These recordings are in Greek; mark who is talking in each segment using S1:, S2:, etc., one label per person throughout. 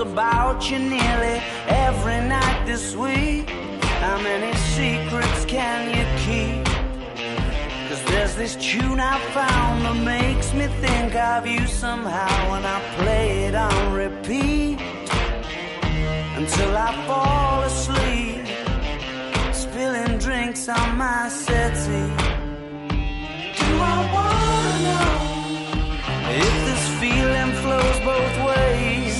S1: about you nearly every night this week. How many secrets can you keep? Cause there's this tune I found that makes me think of you somehow, and I play it on repeat until I fall asleep, spilling drinks on my settee. Do
S2: I wanna know
S1: if this feeling flows both ways?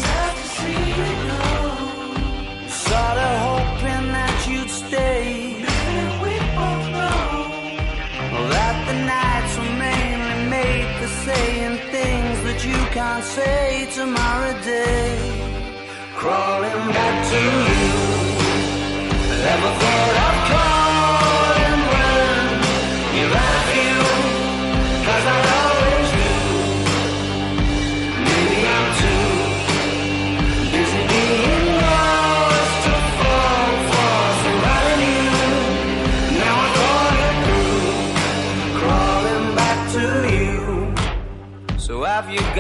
S1: can't say tomorrow day. Crawling back to you. Never thought I'd call and run. You love you, cause I love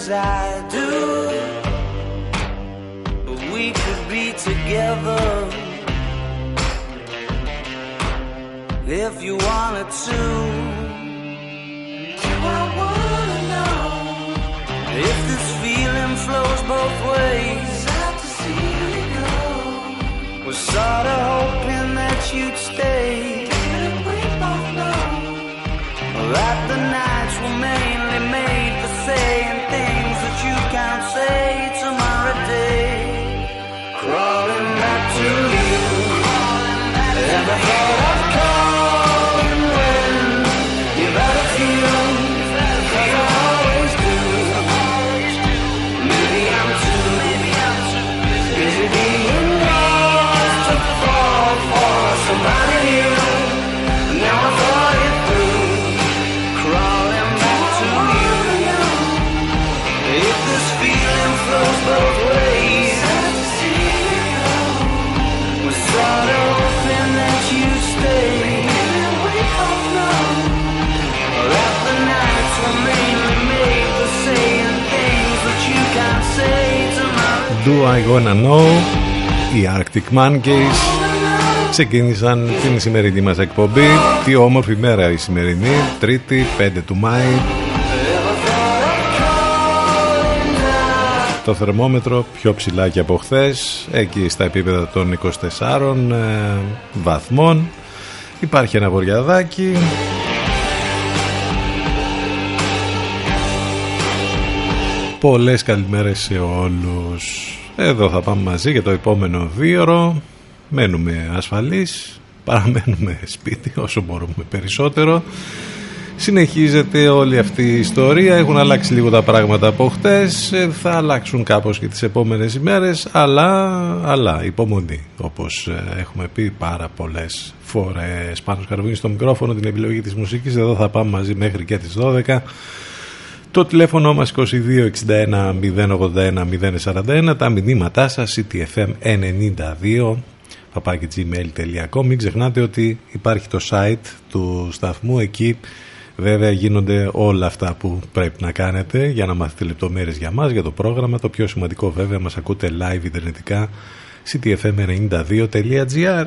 S1: as I do. But we could be together if you wanted to. Do I
S2: wanna know
S1: if this feeling flows both ways? Out to
S2: see it go.
S1: Was sorta hoping that you'd stay. Didn't we both know that the nights were mainly made for saying? to you. Never heard
S3: Wanna Know οι Arctic Monkeys. Ξεκίνησαν την σημερινή μας εκπομπή. Τι όμορφη μέρα η σημερινή Τρίτη 5 του Μάη. Το θερμόμετρο πιο ψηλά και από χθες, εκεί στα επίπεδα των 24 ε, βαθμών. Υπάρχει ένα βοριαδάκι. Πολλές καλημέρες σε όλους. Εδώ θα πάμε μαζί για το επόμενο δίωρο. Μένουμε ασφαλείς, παραμένουμε σπίτι όσο μπορούμε περισσότερο. Συνεχίζεται όλη αυτή η ιστορία. Έχουν αλλάξει λίγο τα πράγματα από χτες. Ε, θα αλλάξουν κάπως και τις επόμενες ημέρες. Αλλά, αλλά υπομονή. Όπως ε, έχουμε πει πάρα πολλές φορές. Πάνω σκαρβούνι στο μικρόφωνο την επιλογή της μουσικής. Εδώ θα πάμε μαζί μέχρι και τις 12. Το τηλέφωνο μας 2261 081 041, τα μηνύματά σας ctfm92
S4: gmail.com Μην ξεχνάτε ότι υπάρχει το site του σταθμού εκεί Βέβαια γίνονται όλα αυτά που πρέπει να κάνετε για να μάθετε λεπτομέρειες για μας, για το πρόγραμμα. Το πιο σημαντικό βέβαια μας ακούτε live ιντερνετικά ctfm92.gr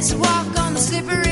S4: Let's walk on the slippery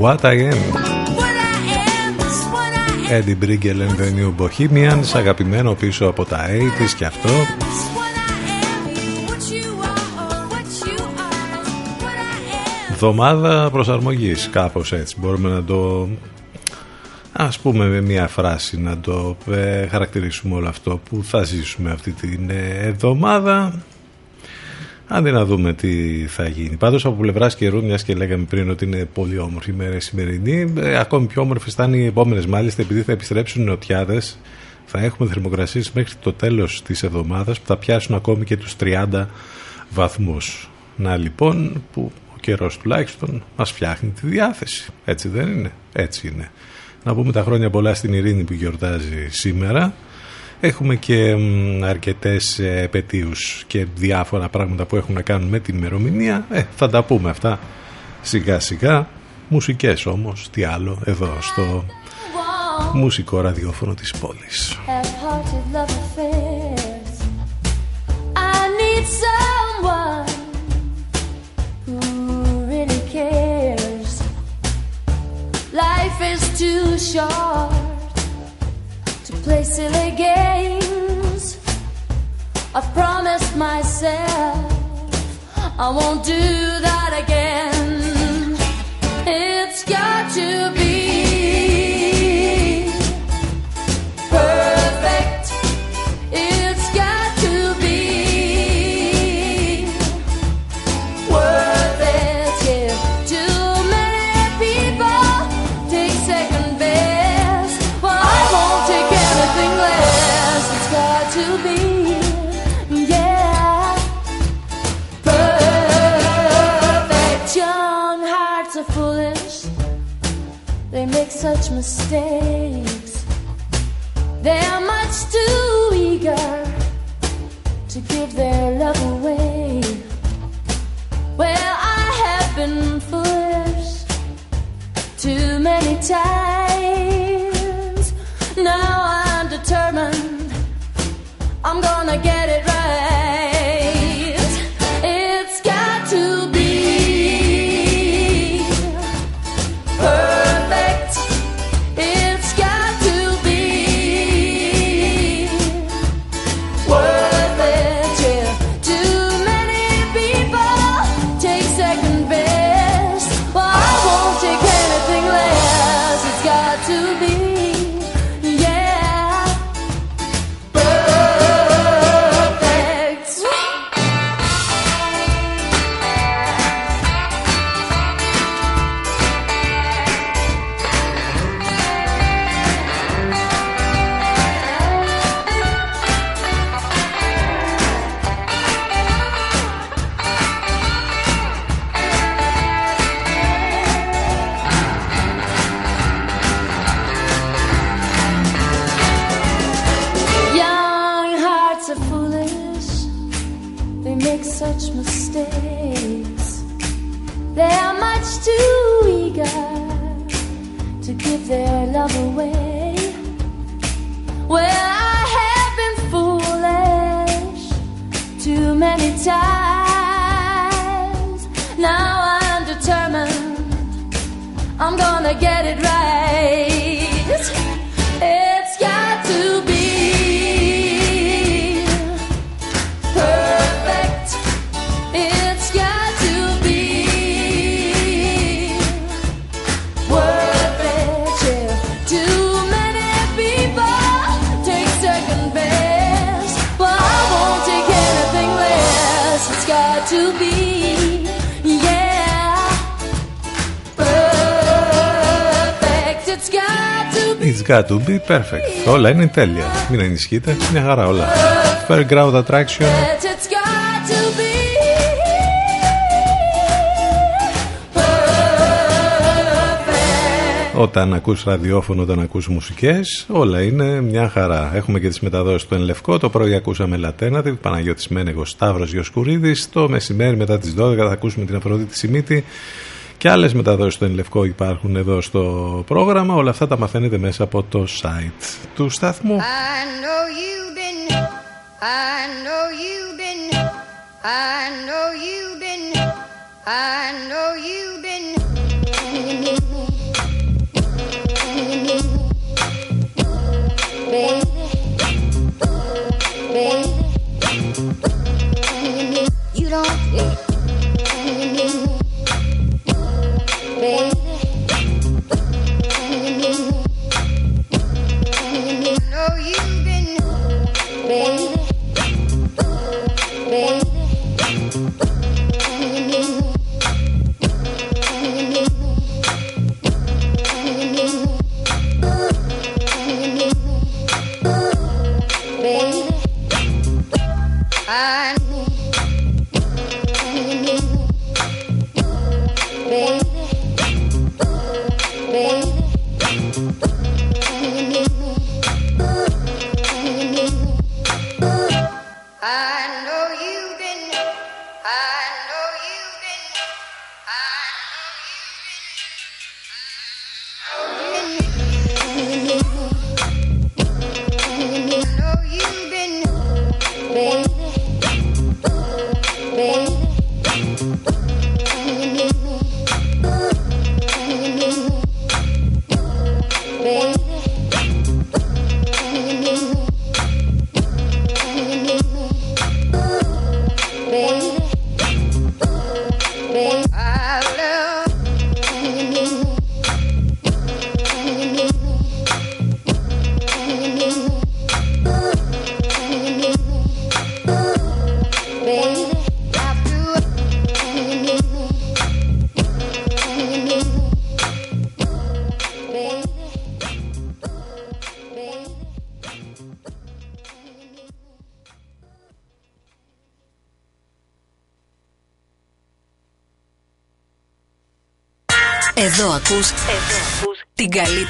S4: What I Am. Eddie Briegel and the New Bohemians, αγαπημένο πίσω από τα 80's και αυτό. Βδομάδα προσαρμογής, κάπως έτσι. Μπορούμε να το ας πούμε με μια φράση να το ε, χαρακτηρίσουμε όλο αυτό που θα ζήσουμε αυτή την ε, εβδομάδα Άντε να δούμε τι θα γίνει. Πάντως από πλευράς καιρού, μιας και λέγαμε πριν ότι είναι πολύ όμορφη η μέρα σημερινή, ε, ακόμη πιο όμορφες θα είναι οι επόμενες μάλιστα επειδή θα επιστρέψουν οι νοτιάδες. Θα έχουμε θερμοκρασίες μέχρι το τέλος της εβδομάδας που θα πιάσουν ακόμη και τους 30 βαθμούς. Να λοιπόν που ο καιρός τουλάχιστον μας φτιάχνει τη διάθεση. Έτσι δεν είναι; Έτσι είναι. Να πούμε τα χρόνια πολλά στην Ειρήνη που γιορτάζει σήμερα. Έχουμε και αρκετές ε, επαιτίους και διάφορα πράγματα που έχουν να κάνουν με την ημερομηνία. Ε, θα τα πούμε αυτά σιγά σιγά. Μουσικές όμως, τι άλλο, εδώ στο μουσικό ραδιόφωνο της πόλης. Life is too short play silly games. I've promised myself I won't do that again. It's got to be. Such mistakes. They're much too eager to give their love away. Well, I have been foolish too many times. Now I'm determined I'm gonna get it Got to be perfect. Όλα είναι τέλεια. Μην ανησυχείτε. Μια χαρά όλα. Fairground Attraction. Όταν ακούς ραδιόφωνο, όταν ακούς μουσικές, όλα είναι μια χαρά. Έχουμε και τις μεταδόσεις του Ενλευκό, το πρωί ακούσαμε Λατένατη, Παναγιώτης Μένεγος, Σταύρος Γιοσκουρίδης, το μεσημέρι μετά τις 12 θα ακούσουμε την Αφροδίτη Σιμίτη, και άλλες μεταδόσεις τον Ενλευκό υπάρχουν εδώ στο πρόγραμμα. Όλα αυτά τα μαθαίνετε μέσα από το site του σταθμού.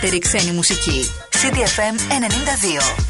S2: Καλύτερη ξένη μουσική. CDFM 92.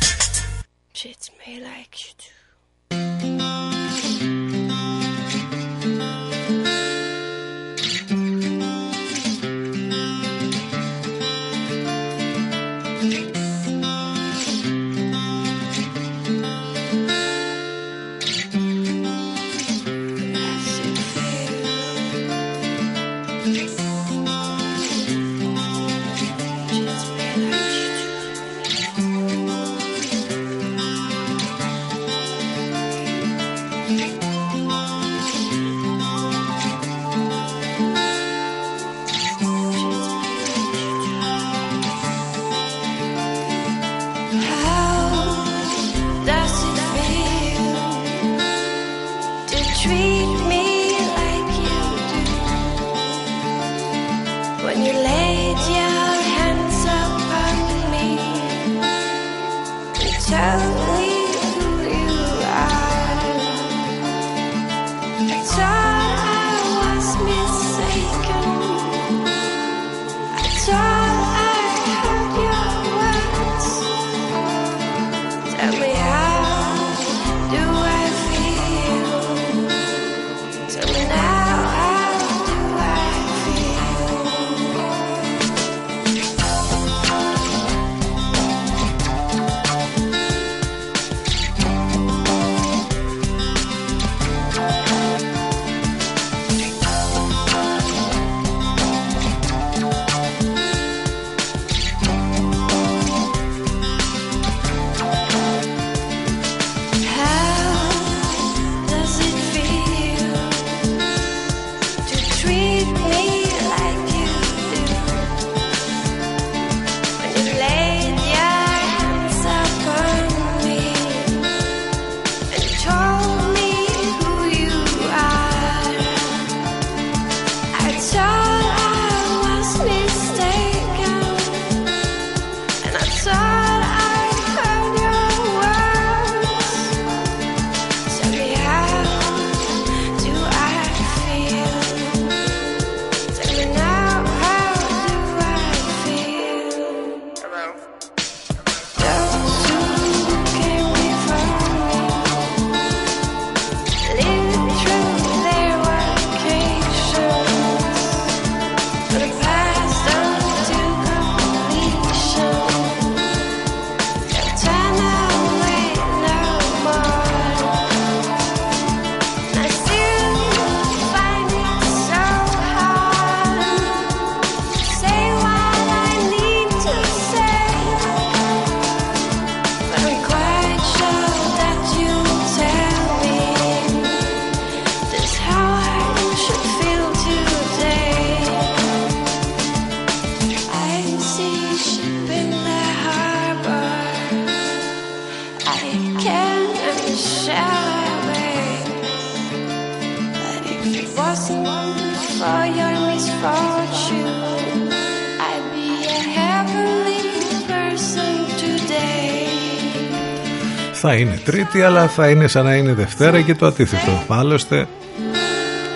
S3: Θα είναι Τρίτη αλλά θα είναι σαν να είναι Δευτέρα και το αντίθετο. Άλλωστε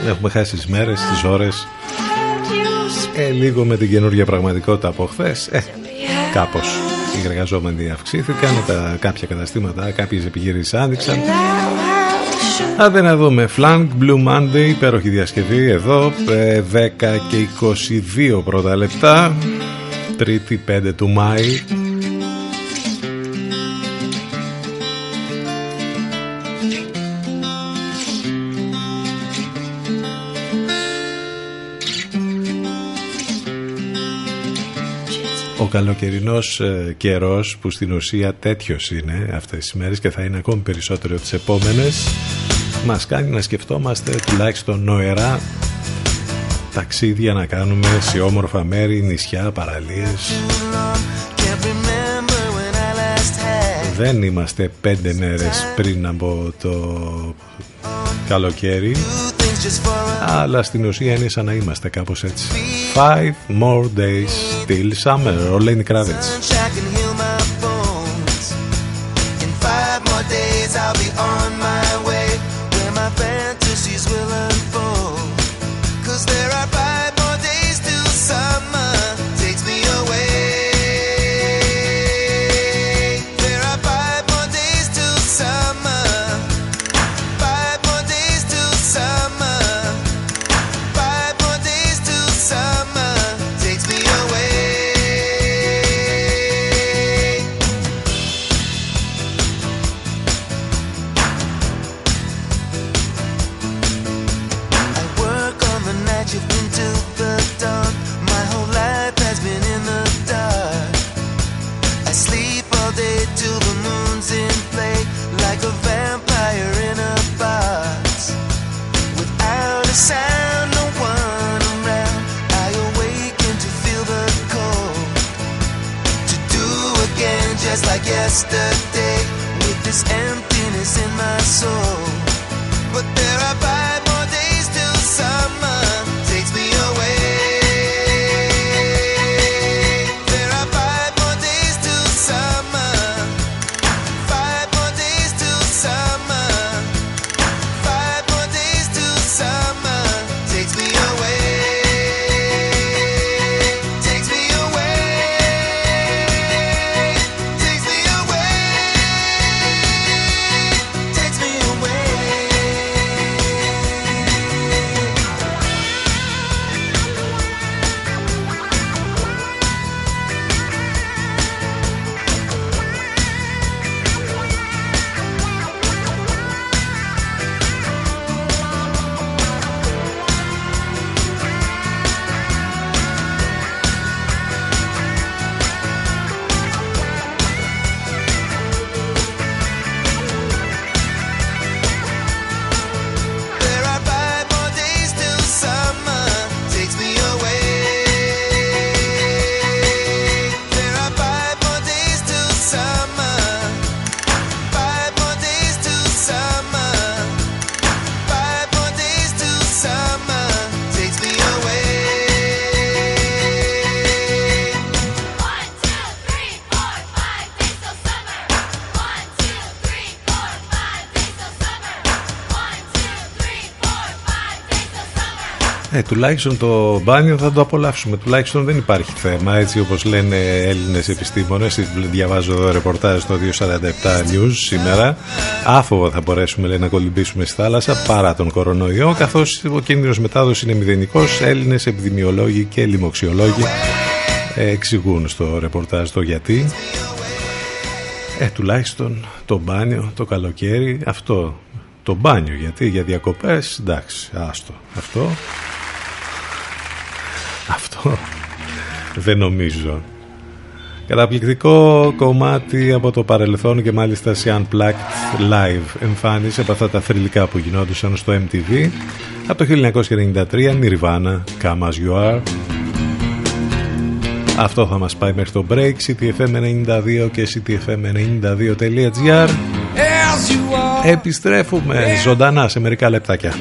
S3: έχουμε χάσει τις μέρες, τις ώρες. Ε, λίγο με την καινούργια πραγματικότητα από χθες. Ε, κάπως. Οι εργαζόμενοι αυξήθηκαν τα, κάποια καταστήματα, κάποιες επιχειρήσεις άνοιξαν. Άντε να δούμε. Flank Blue Monday, υπέροχη διασκευή. Εδώ 10 ε, και 22 πρώτα λεπτά. Τρίτη 5 του Μάη ο καλοκαιρινός ε, καιρός που στην ουσία τέτοιος είναι αυτές τις μέρες και θα είναι ακόμη περισσότερο τις επόμενες. Μας κάνει να σκεφτόμαστε τουλάχιστον νοερά ταξίδια να κάνουμε σε όμορφα μέρη, νησιά, παραλίες. Δεν είμαστε πέντε μέρες πριν από το καλοκαίρι αλλά στην ουσία είναι σαν να είμαστε κάπως έτσι. Five more days till summer ο Lenny Kravitz τουλάχιστον το μπάνιο θα το απολαύσουμε. Τουλάχιστον δεν υπάρχει θέμα, έτσι όπως λένε Έλληνες επιστήμονες. Διαβάζω εδώ ρεπορτάζ στο 247 News σήμερα. Άφοβα θα μπορέσουμε λέει, να κολυμπήσουμε στη θάλασσα παρά τον κορονοϊό, καθώς ο κίνδυνος μετάδοσης είναι μηδενικός. Έλληνες επιδημιολόγοι και λοιμοξιολόγοι εξηγούν στο ρεπορτάζ το γιατί. Ε, τουλάχιστον το μπάνιο, το καλοκαίρι, αυτό το μπάνιο γιατί για διακοπές εντάξει άστο αυτό αυτό. Δεν νομίζω. Καταπληκτικό κομμάτι από το παρελθόν και μάλιστα σε Unplugged Live εμφάνιση από αυτά τα θρηλυκά που γινόντουσαν στο MTV από το 1993 Nirvana Come As You Are. Αυτό θα μας πάει μέχρι το break ctfm92 και ctfm92.gr Επιστρέφουμε ζωντανά σε μερικά λεπτάκια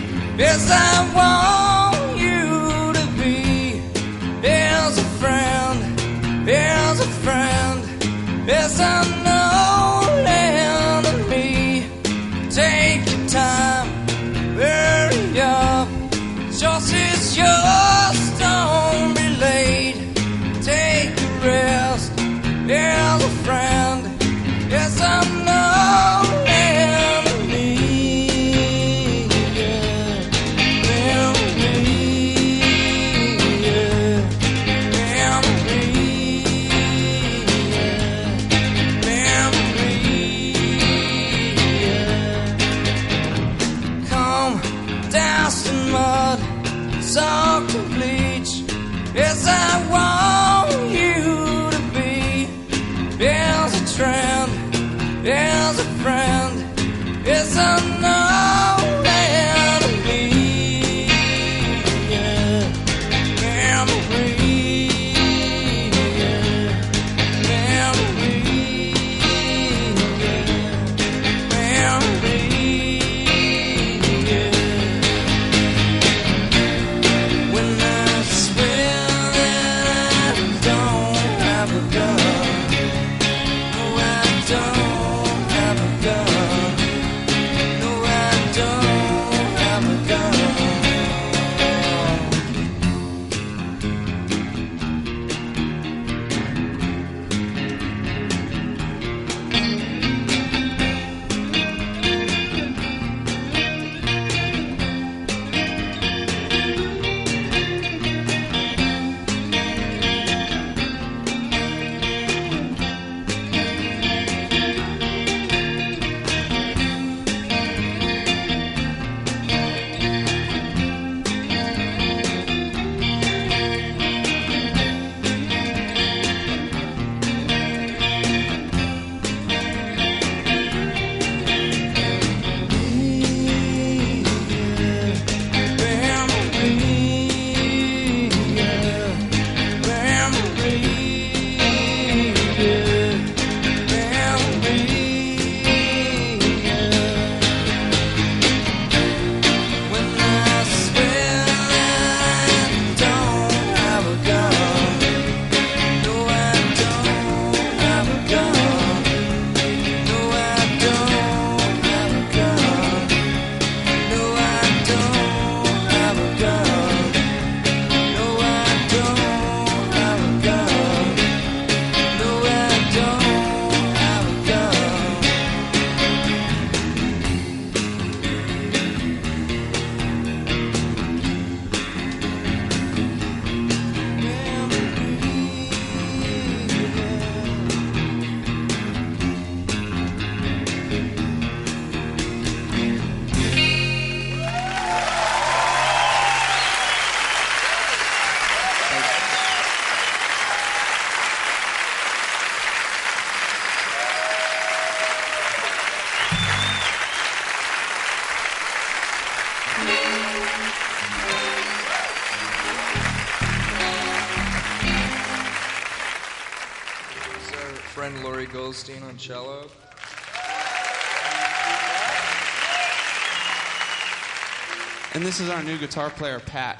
S5: And this is our new guitar player, Pat.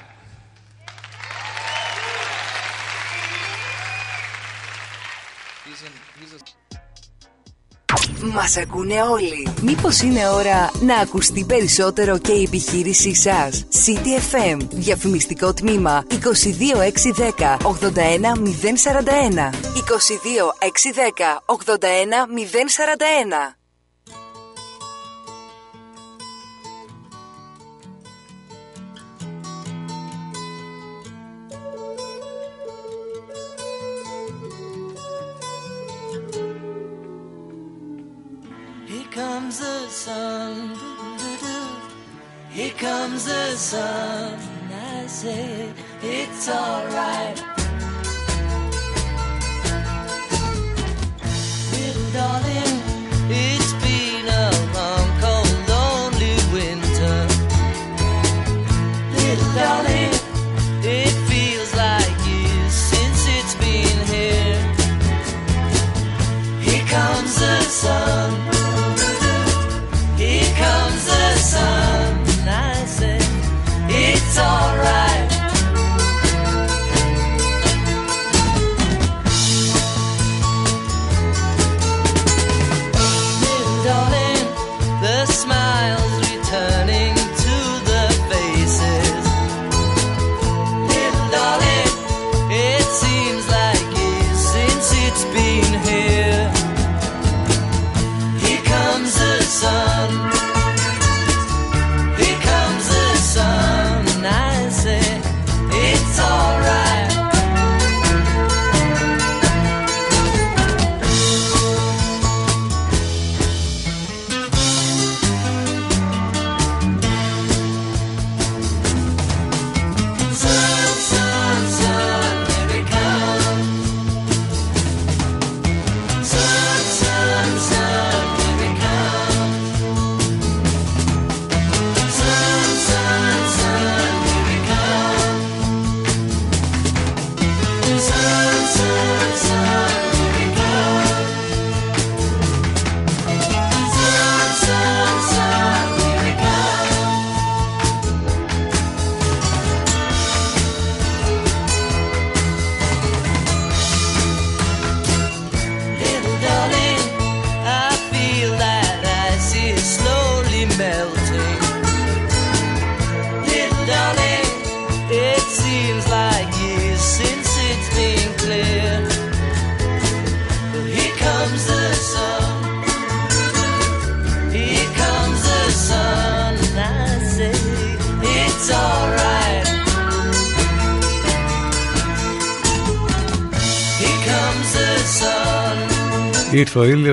S1: He's in, he's a... Μας ακούνε όλοι. Μήπως είναι ώρα να ακουστεί περισσότερο και η επιχείρησή σας; CTFM. Διαφημιστικό τμήμα 22610 81041. 22610 81041.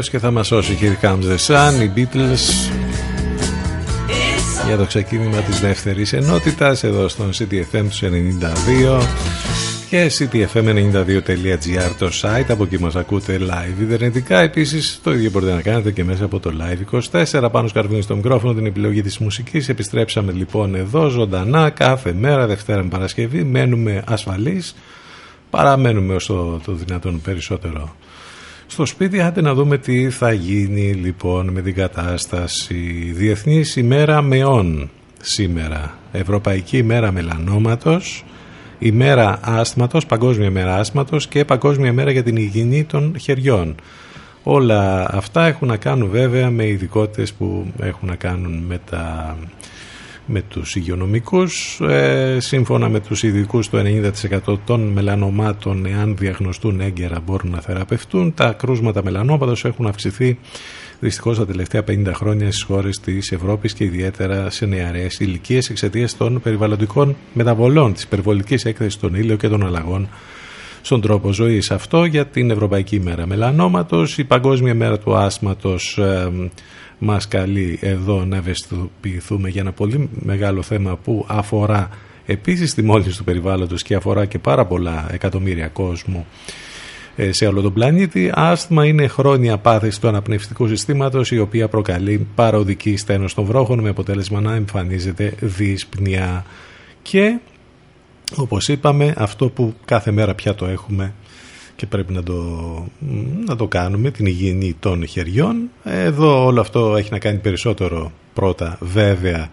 S3: Ήρθε ο ήλιος και θα μας σώσει Here comes the sun, οι Beatles. Για το ξεκίνημα της δεύτερης ενότητας εδώ στον CTFM του 92 και ctfm92.gr το site από εκεί μας ακούτε live ιντερνετικά επίσης το ίδιο μπορείτε να κάνετε και μέσα από το live 24 πάνω σκαρβίνει στο μικρόφωνο την επιλογή της μουσικής. Επιστρέψαμε λοιπόν εδώ ζωντανά κάθε μέρα Δευτέρα με Παρασκευή. Μένουμε ασφαλείς. Παραμένουμε όσο το δυνατόν περισσότερο στο σπίτι άντε να δούμε τι θα γίνει λοιπόν με την κατάσταση. Διεθνής ημέρα μεών σήμερα. Ευρωπαϊκή ημέρα μελανόματος ημέρα άσθματος, παγκόσμια ημέρα άσθματος και παγκόσμια ημέρα για την υγιεινή των χεριών. Όλα αυτά έχουν να κάνουν βέβαια με ειδικότητες που έχουν να κάνουν με τα με τους υγειονομικούς. Ε, σύμφωνα με τους ειδικούς το 90% των μελανομάτων εάν διαγνωστούν έγκαιρα μπορούν να θεραπευτούν. Τα κρούσματα μελανόματος έχουν αυξηθεί δυστυχώς τα τελευταία 50 χρόνια στις χώρες της Ευρώπης και ιδιαίτερα σε νεαρές ηλικίες εξαιτίας των περιβαλλοντικών μεταβολών, της υπερβολικής έκθεσης των ήλιο και των αλλαγών στον τρόπο ζωής. Αυτό για την Ευρωπαϊκή Μέρα Μελανόματος, η Παγκόσμια Μέρα του Άσματος ε, μας καλεί εδώ να ευαισθητοποιηθούμε για ένα πολύ μεγάλο θέμα που αφορά επίσης τη μόλυνση του περιβάλλοντος και αφορά και πάρα πολλά εκατομμύρια κόσμου ε, σε όλο τον πλανήτη. Άσθμα είναι χρόνια πάθηση του αναπνευστικού συστήματος η οποία προκαλεί παροδική στένος των βρόχων με αποτέλεσμα να εμφανίζεται δυσπνιά και όπως είπαμε αυτό που κάθε μέρα πια το έχουμε και πρέπει να το, να το κάνουμε, την υγιεινή των χεριών. Εδώ όλο αυτό έχει να κάνει περισσότερο πρώτα βέβαια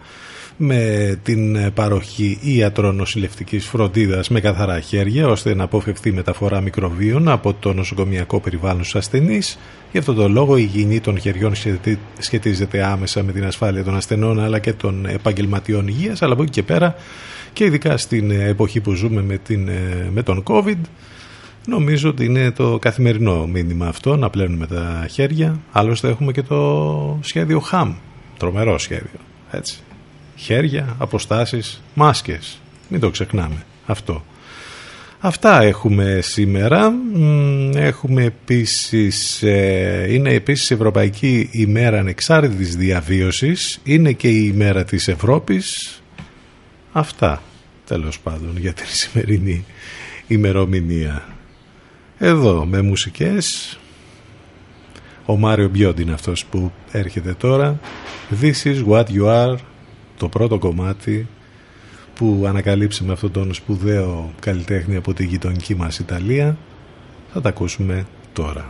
S3: με την παροχή ιατρονοσηλευτικής φροντίδας με καθαρά χέρια ώστε να αποφευθεί μεταφορά μικροβίων από το νοσοκομιακό περιβάλλον στους ασθενείς. Γι' αυτό το λόγο η υγιεινή των χεριών σχετίζεται άμεσα με την ασφάλεια των ασθενών αλλά και των επαγγελματιών υγείας αλλά από εκεί και πέρα και ειδικά στην εποχή που ζούμε με, την, με τον COVID Νομίζω ότι είναι το καθημερινό μήνυμα αυτό να πλένουμε τα χέρια. Άλλωστε έχουμε και το σχέδιο HAM. Τρομερό σχέδιο. Έτσι. Χέρια, αποστάσεις, μάσκες. Μην το ξεχνάμε αυτό. Αυτά έχουμε σήμερα. Έχουμε επίσης, ε, είναι επίσης Ευρωπαϊκή ημέρα ανεξάρτητης διαβίωσης. Είναι και η ημέρα της Ευρώπης. Αυτά τέλος πάντων για την σημερινή ημερομηνία. Εδώ με μουσικές. Ο Μάριο Μπιόντ είναι αυτός που έρχεται τώρα. This is what you are Το πρώτο κομμάτι Που ανακαλύψαμε αυτόν τον σπουδαίο καλλιτέχνη Από τη γειτονική μας Ιταλία. Θα τα ακούσουμε τώρα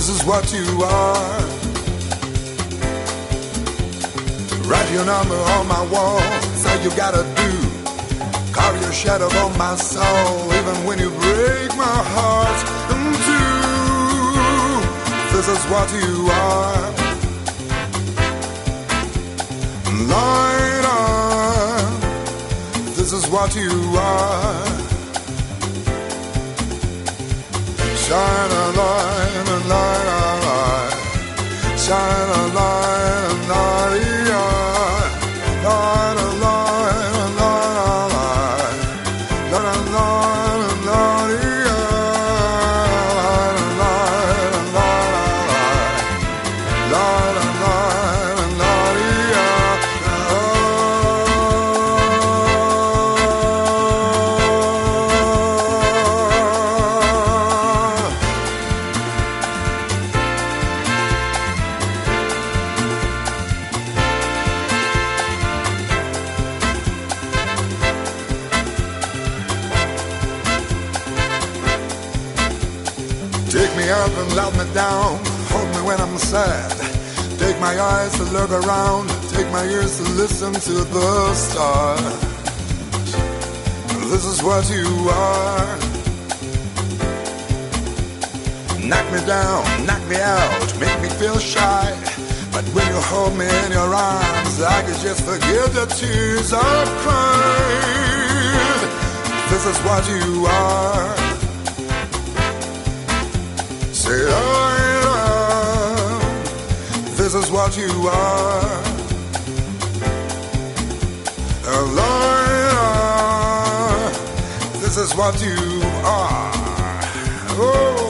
S6: This is what you are. Write your number on my wall, say you gotta do. Carve your shadow on my soul, even when you break my heart in two. This is what you are. Light ah, on, this is what you are. Shine a light, a light, a light. Shine a light, a light, light, a light, up and me down. Hold me when I'm sad. Take my eyes to look around. Take my ears to listen to the stars. This is what you are. Knock me down, knock me out, make me feel shy. But when you hold me in your arms, I could just forgive the tears I've cried. This is what you are. Say, oh, this is what you are. Oh, Lord, this is what you are. Oh.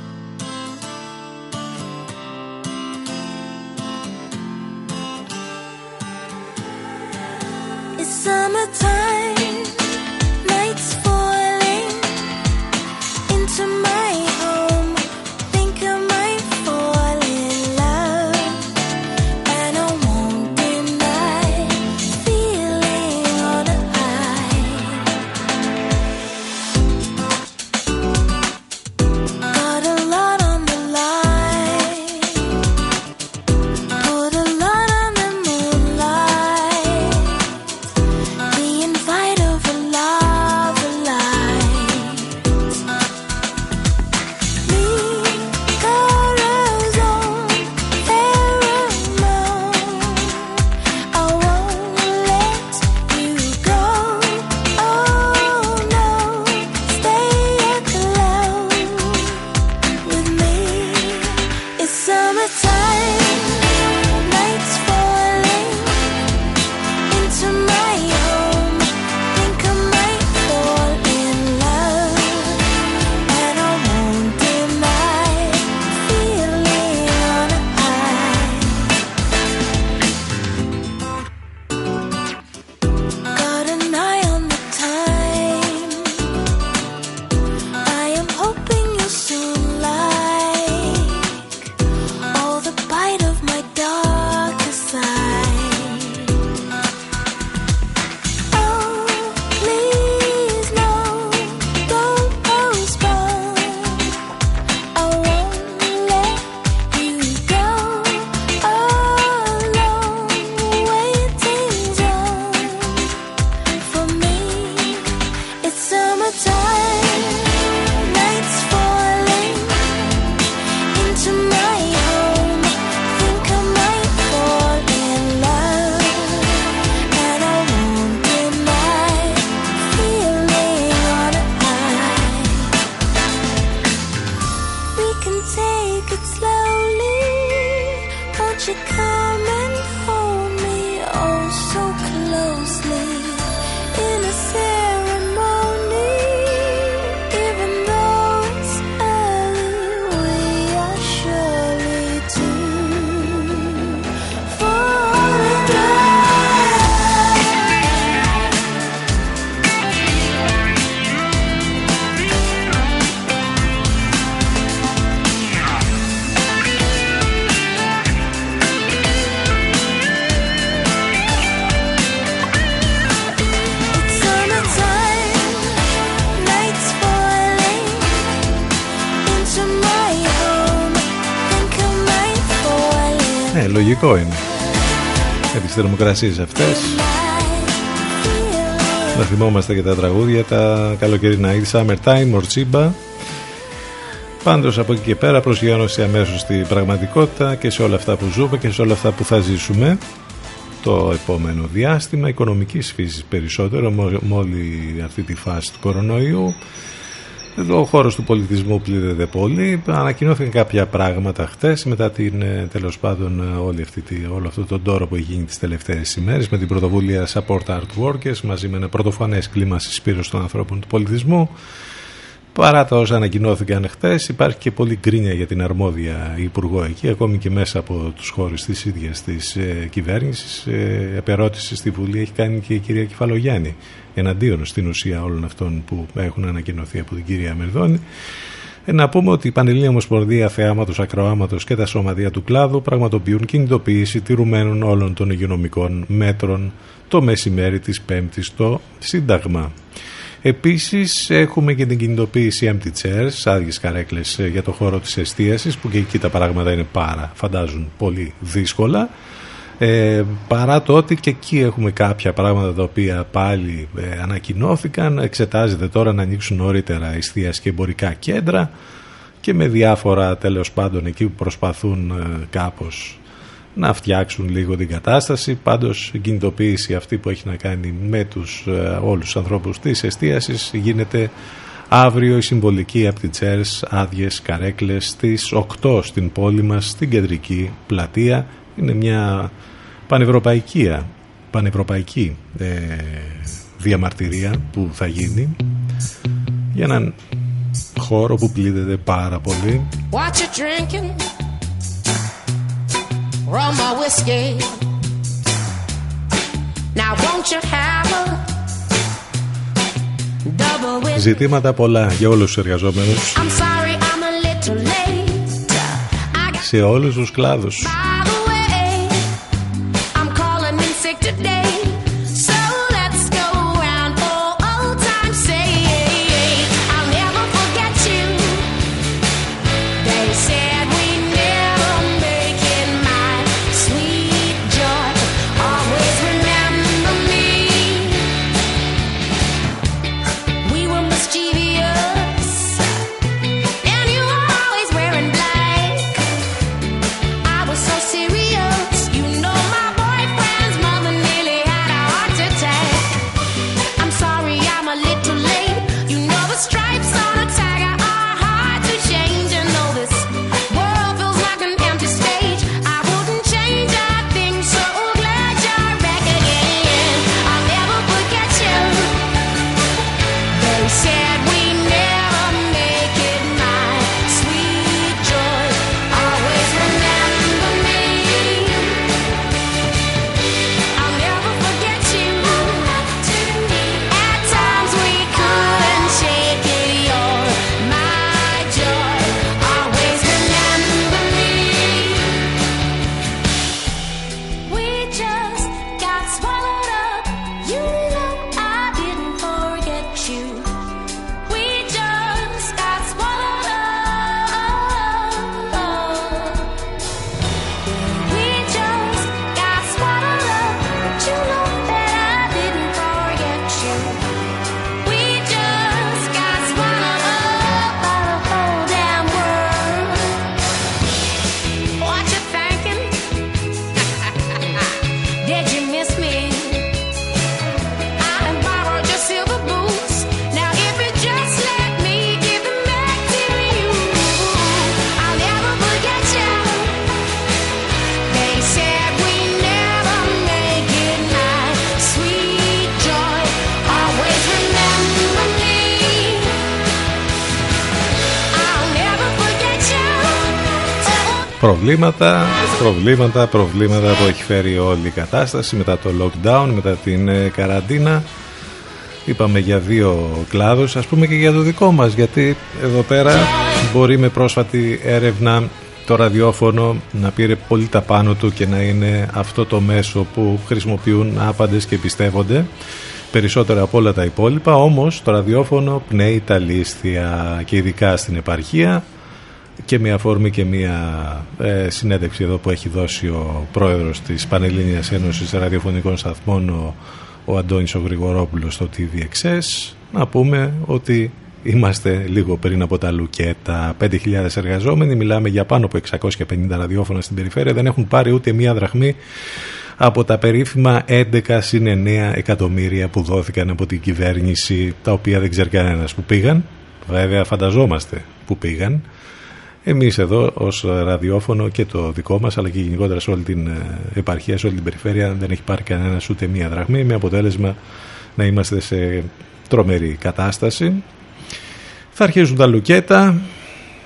S3: Θερμοκρασίες αυτές. Να θυμόμαστε και τα τραγούδια τα καλοκαιρινά. Ή Summertime, Morchiba Πάντως από εκεί και πέρα προσγειώνωση αμέσως στην πραγματικότητα και σε όλα αυτά που ζούμε και σε όλα αυτά που θα ζήσουμε το επόμενο διάστημα. Οικονομικής φύσης περισσότερο με όλη αυτή τη φάση του κορονοϊού εδώ ο χώρος του πολιτισμού πλήττεται πολύ. Ανακοινώθηκαν κάποια πράγματα χτες μετά την ε, τέλος πάντων ε, όλη αυτή, όλο αυτό το τόρο που έχει γίνει τις τελευταίες ημέρες με την πρωτοβουλία Support Art Workers μαζί με ένα πρωτοφανές κλίμα συσπήρωση των ανθρώπων του πολιτισμού. Παρά τα όσα ανακοινώθηκαν χθες, υπάρχει και πολύ γκρίνια για την αρμόδια υπουργό εκεί, ακόμη και μέσα από τους χώρους της ίδιας της ε, κυβέρνησης. Ε, επερώτηση στη Βουλή έχει κάνει και η κυρία Κεφαλογιάννη εναντίον στην ουσία όλων αυτών που έχουν ανακοινωθεί από την κυρία Μερδόνη. Ε, να πούμε ότι η Πανελλήνια Ομοσπονδία Θεάματος, Ακροάματος και τα σωματεία του κλάδου πραγματοποιούν κινητοποίηση τηρουμένων όλων των υγειονομικών μέτρων το μεσημέρι της Πέμπτης στο Σύνταγμα. Επίσης έχουμε και την κινητοποίηση empty chairs, άδειες καρέκλες ε, για το χώρο της εστίασης που και εκεί τα πράγματα είναι πάρα, φαντάζουν, πολύ δύσκολα. Ε, παρά το ότι και εκεί έχουμε κάποια πράγματα τα οποία πάλι ε, ανακοινώθηκαν εξετάζεται τώρα να ανοίξουν νωρίτερα εστίας και εμπορικά κέντρα και με διάφορα τέλος πάντων εκεί που προσπαθούν ε, κάπως να φτιάξουν λίγο την κατάσταση. Πάντως η κινητοποίηση αυτή που έχει να κάνει με τους ε, όλους τους ανθρώπους της εστίασης γίνεται αύριο η συμβολική από τη Τσέρς άδειες καρέκλες στις 8 στην πόλη μας στην κεντρική πλατεία. Είναι μια πανευρωπαϊκή, πανευρωπαϊκή ε, διαμαρτυρία που θα γίνει για έναν χώρο που πλήττεται πάρα πολύ. Rum or whiskey. Now won't you have a double Ζητήματα πολλά για όλους τους εργαζόμενους. I'm sorry, I'm a little late. Σε όλους τους κλάδους. Προβλήματα, προβλήματα, προβλήματα που έχει φέρει όλη η κατάσταση μετά το lockdown, μετά την ε, καραντίνα. Είπαμε για δύο κλάδους, ας πούμε και για το δικό μας, γιατί εδώ πέρα μπορεί με πρόσφατη έρευνα το ραδιόφωνο να πήρε πολύ τα πάνω του και να είναι αυτό το μέσο που χρησιμοποιούν άπαντες και πιστεύονται περισσότερα από όλα τα υπόλοιπα, όμως το ραδιόφωνο πνέει τα λίστια και ειδικά στην επαρχία και μια φόρμη και μια ε, συνέντευξη εδώ που έχει δώσει ο πρόεδρος της Πανελλήνιας Ένωσης Ραδιοφωνικών Σταθμών ο, ο Αντώνης ο Γρηγορόπουλος στο TVXS να πούμε ότι είμαστε λίγο πριν από τα Λουκέτα. 5.000 εργαζόμενοι μιλάμε για πάνω από 650 ραδιόφωνα στην περιφέρεια. Δεν έχουν πάρει ούτε μία δραχμή από τα περίφημα 11 συν 9 εκατομμύρια που δόθηκαν από την κυβέρνηση τα οποία δεν ξέρει κανένας που πήγαν. Βέβαια φανταζόμαστε που πήγαν εμείς εδώ ως ραδιόφωνο και το δικό μας αλλά και γενικότερα σε όλη την ε, επαρχία, σε όλη την περιφέρεια δεν έχει πάρει κανένας ούτε μία δραχμή με αποτέλεσμα να είμαστε σε τρομερή κατάσταση. Θα αρχίσουν τα λουκέτα.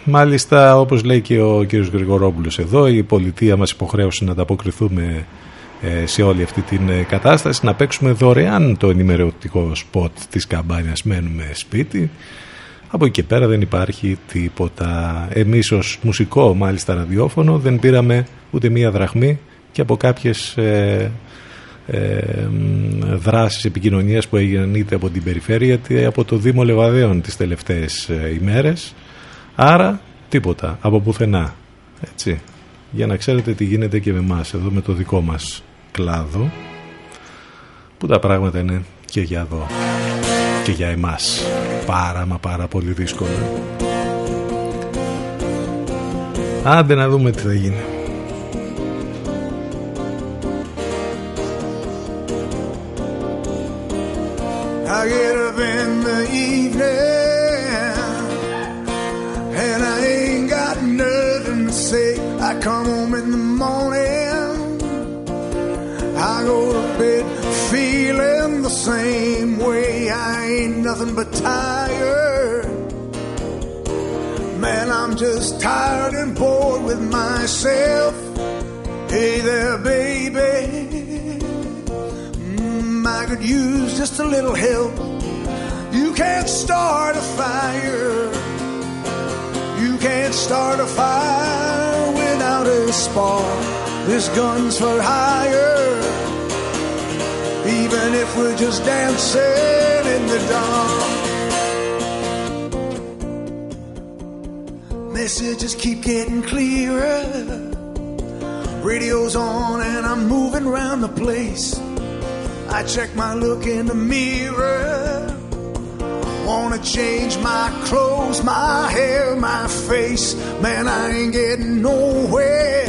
S3: Μάλιστα όπως λέει και ο κ. Γρηγορόπουλος εδώ η πολιτεία μας υποχρέωσε να ανταποκριθούμε ε, σε όλη αυτή την ε, κατάσταση να παίξουμε δωρεάν το ενημερωτικό σποτ της καμπάνιας μένουμε σπίτι από εκεί και πέρα δεν υπάρχει τίποτα. Εμείς ως μουσικό μάλιστα ραδιόφωνο δεν πήραμε ούτε μία δραχμή και από κάποιες ε, ε, δράσεις επικοινωνίας που έγιναν είτε από την περιφέρεια είτε από το Δήμο Λεβαδέων τις τελευταίες ε, ημέρες. Άρα τίποτα, από πουθενά. Έτσι. Για να ξέρετε τι γίνεται και με εμάς εδώ με το δικό μας κλάδο που τα πράγματα είναι και για εδώ και για εμάς πάρα μα πάρα πολύ δύσκολο άντε να δούμε τι θα γίνει
S7: I get up in the evening and I ain't got nothing to say. I come home in the morning, I go to bed feeling the same way. I ain't nothing but tired. Man, I'm just tired and bored with myself. Hey there, baby. Mm, I could use just a little help. You can't start a fire. You can't start a fire without a spark. This gun's for hire. Even if we're just dancing in the dark. Messages keep getting clearer. Radio's on and I'm moving around the place. I check my look in the mirror. Wanna change my clothes, my hair, my face. Man, I ain't getting nowhere.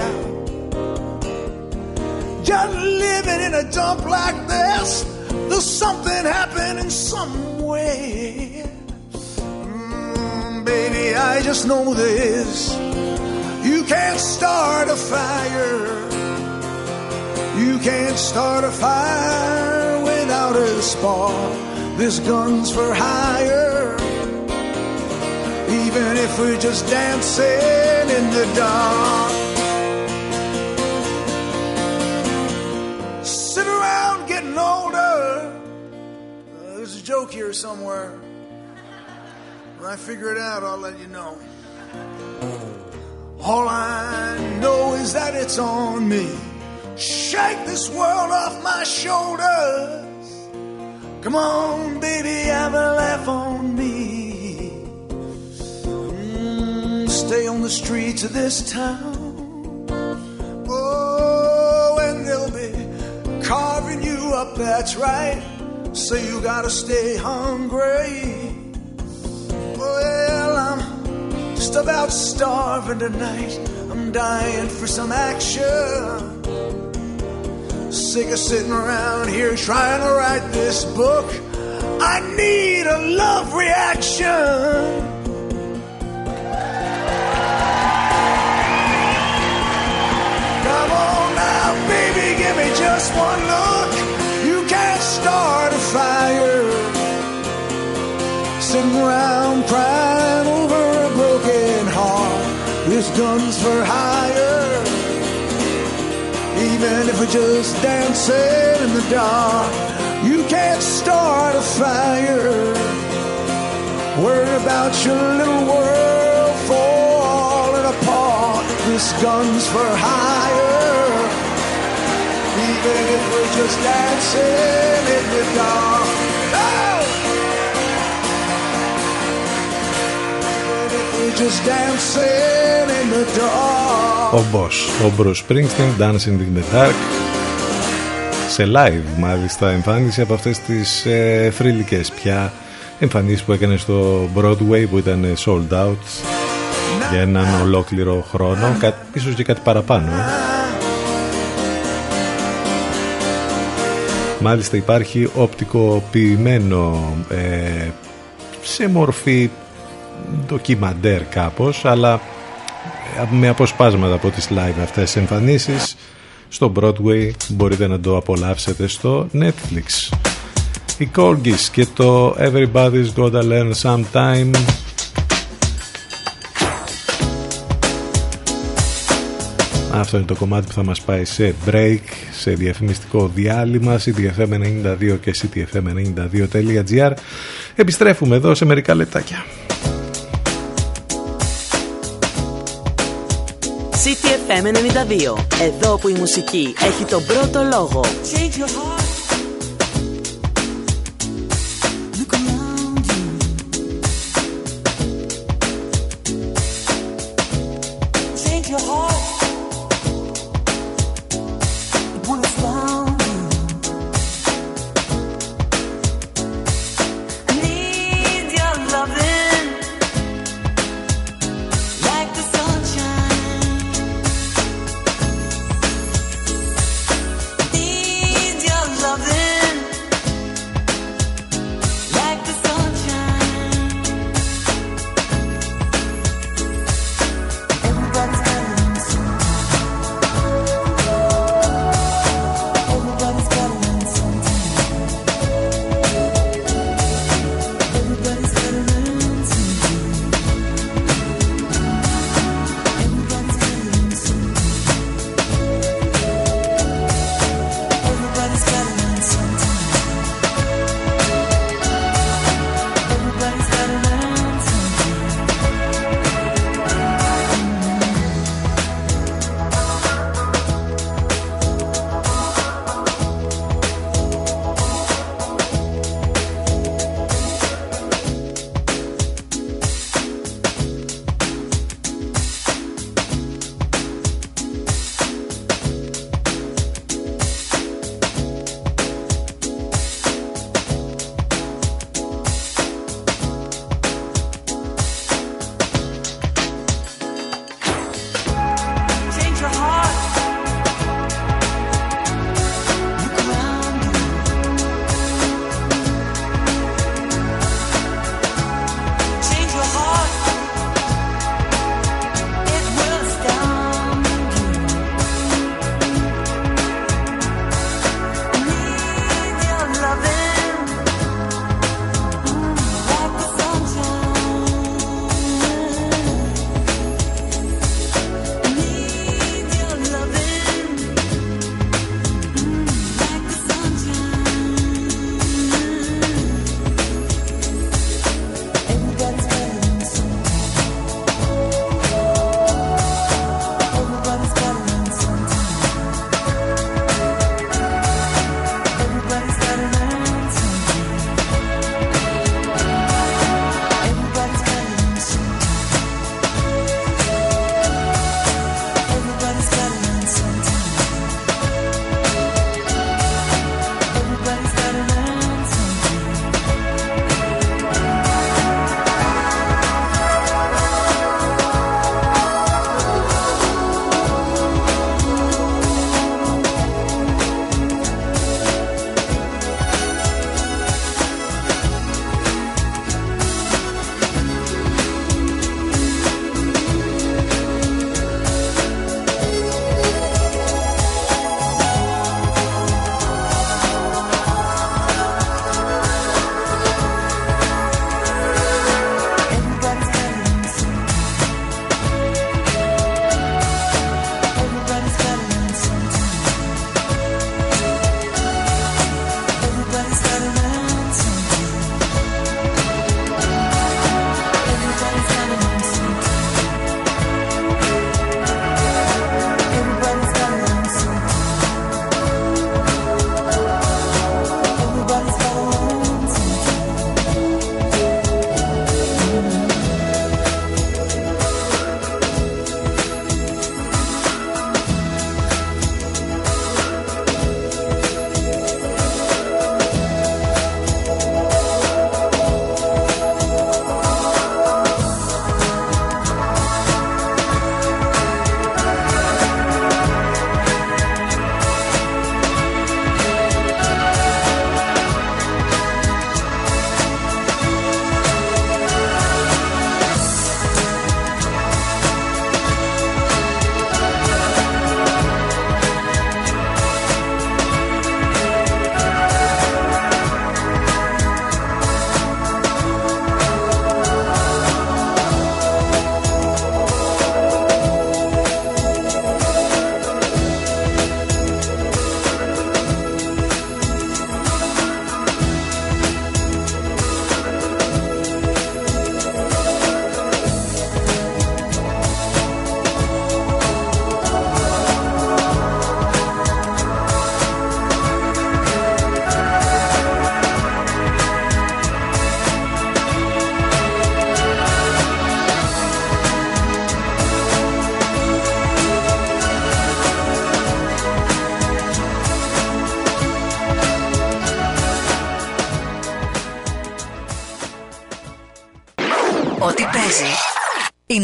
S7: Just living in a dump like this. There's something happening somewhere. Mm, baby, I just know this. You can't start a fire. You can't start a fire without a spark. This gun's for hire. Even if we're just dancing in the dark. Joke here somewhere. When I figure it out, I'll let you know. All I know is that it's on me. Shake this world off my shoulders. Come on, baby, have a laugh on me. Mm, stay on the streets of this town. Oh, and they'll be carving you up, that's right. So you gotta stay hungry. Well, I'm just about starving tonight. I'm dying for some action. Sick of sitting around here trying to write this book. I need a love reaction. Come on now, baby, give me just one look. Can't start a fire. Sitting around crying over a broken heart. This gun's for hire. Even if we're just dancing in the dark, you can't start a fire. Worry about your little world falling apart. This gun's for hire.
S3: Ο Μπός, ο Μπρος Σπρίγκστινγκ, dancing in the dark. Σε live, μάλιστα, εμφάνιση από αυτές τις ε, φρικαλικέ πια εμφανίσεις που έκανε στο Broadway που ήταν Sold Out για έναν ολόκληρο χρόνο. σω και κάτι παραπάνω. Ε. μάλιστα υπάρχει οπτικοποιημένο ε, σε μορφή ντοκιμαντέρ κάπως αλλά με αποσπάσματα από τις live αυτές εμφανίσεις. Στο Broadway μπορείτε να το απολαύσετε στο Netflix. Οι Corgis και το Everybody's Gotta Learn Sometime Αυτό είναι το κομμάτι που θα μας πάει σε break, σε διαφημιστικό διάλειμμα, ctfm92 και ctfm92.gr. Επιστρέφουμε εδώ σε μερικά λεπτάκια.
S2: CTFM 92. Εδώ που η μουσική έχει τον πρώτο λόγο.
S8: Ό,τι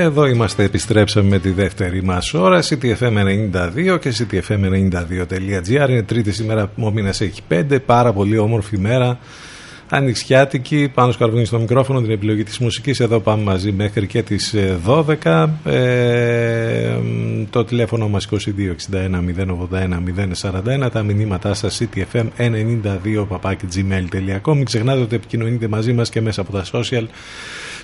S3: Εδώ είμαστε, επιστρέψαμε με τη δεύτερη μας ώρα CTFM92 και CTFM92.gr Είναι τρίτη σήμερα, ο μήνας έχει πέντε. Πάρα πολύ όμορφη μέρα. Ανοιξιάτικη, πάνω σκαρβούνι στο μικρόφωνο Την επιλογή της μουσικής. Εδώ πάμε μαζί μέχρι και τις 12 ε, ε, Το τηλέφωνο μας 2261 081 041 Τα μηνύματά σας CTFM92 gmail.com Μην ξεχνάτε ότι επικοινωνείτε μαζί μας και μέσα από τα social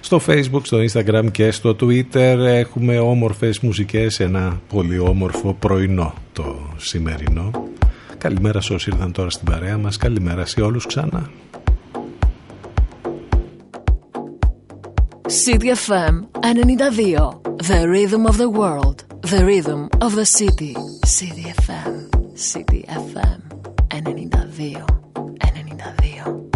S3: στο facebook, στο instagram και στο twitter έχουμε όμορφες μουσικές, ένα πολύ όμορφο πρωινό το σημερινό. Καλημέρα σε όσοι ήρθαν τώρα στην παρέα μας, καλημέρα σε όλους ξανά.
S8: CDFM 92 The Rhythm of the World The Rhythm of the City CDFM CDFM 92 92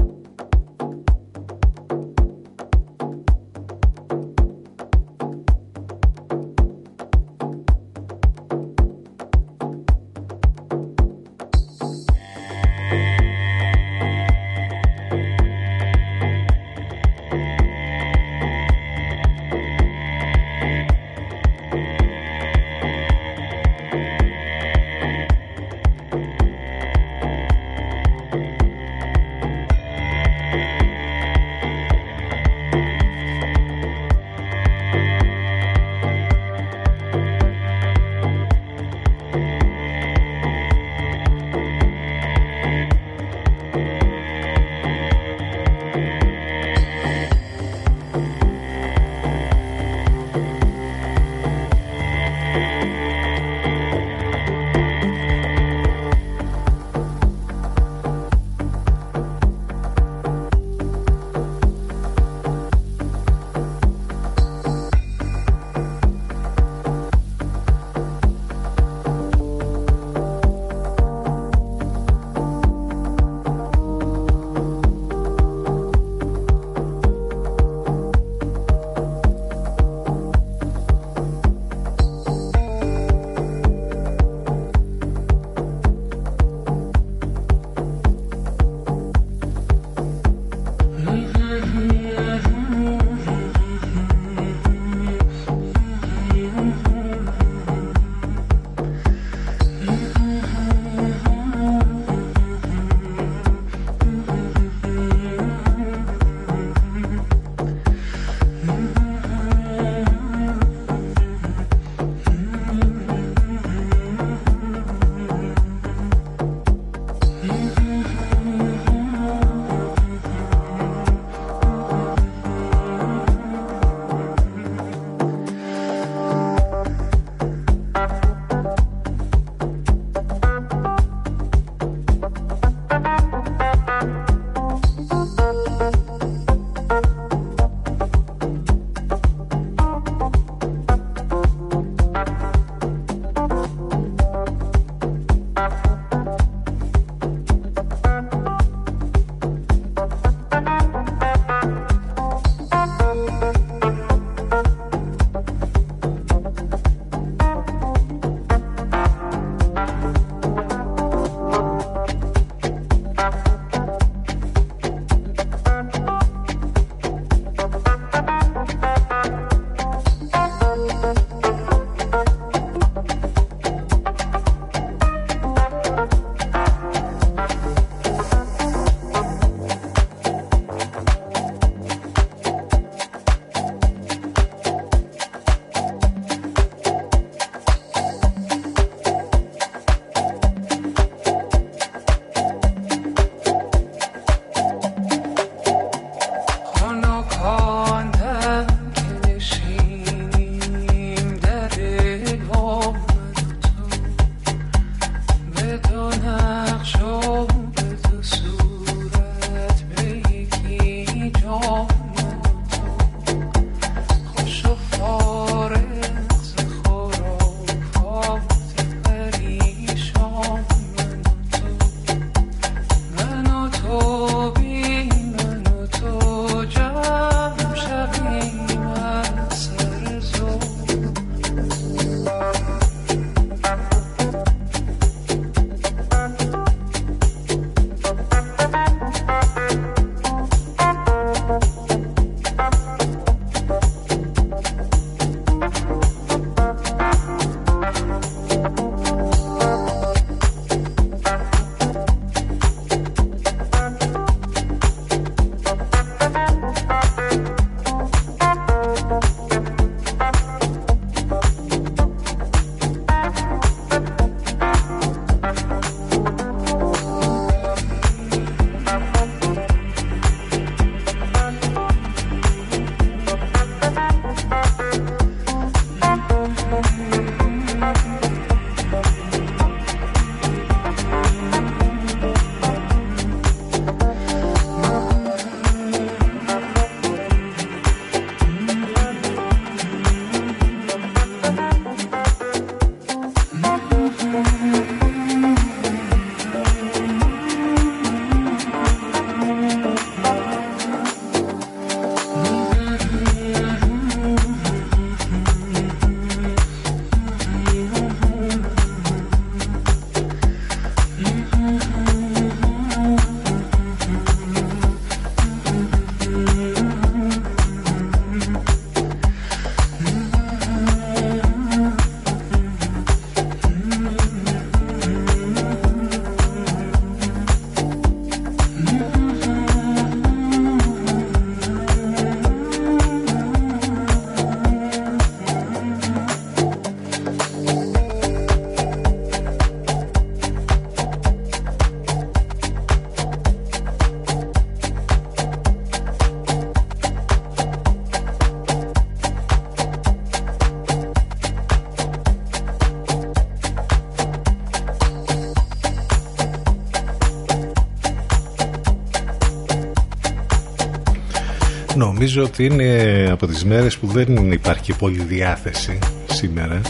S3: Νομίζω ότι είναι από τις μέρες που δεν υπάρχει πολύ διάθεση σήμερα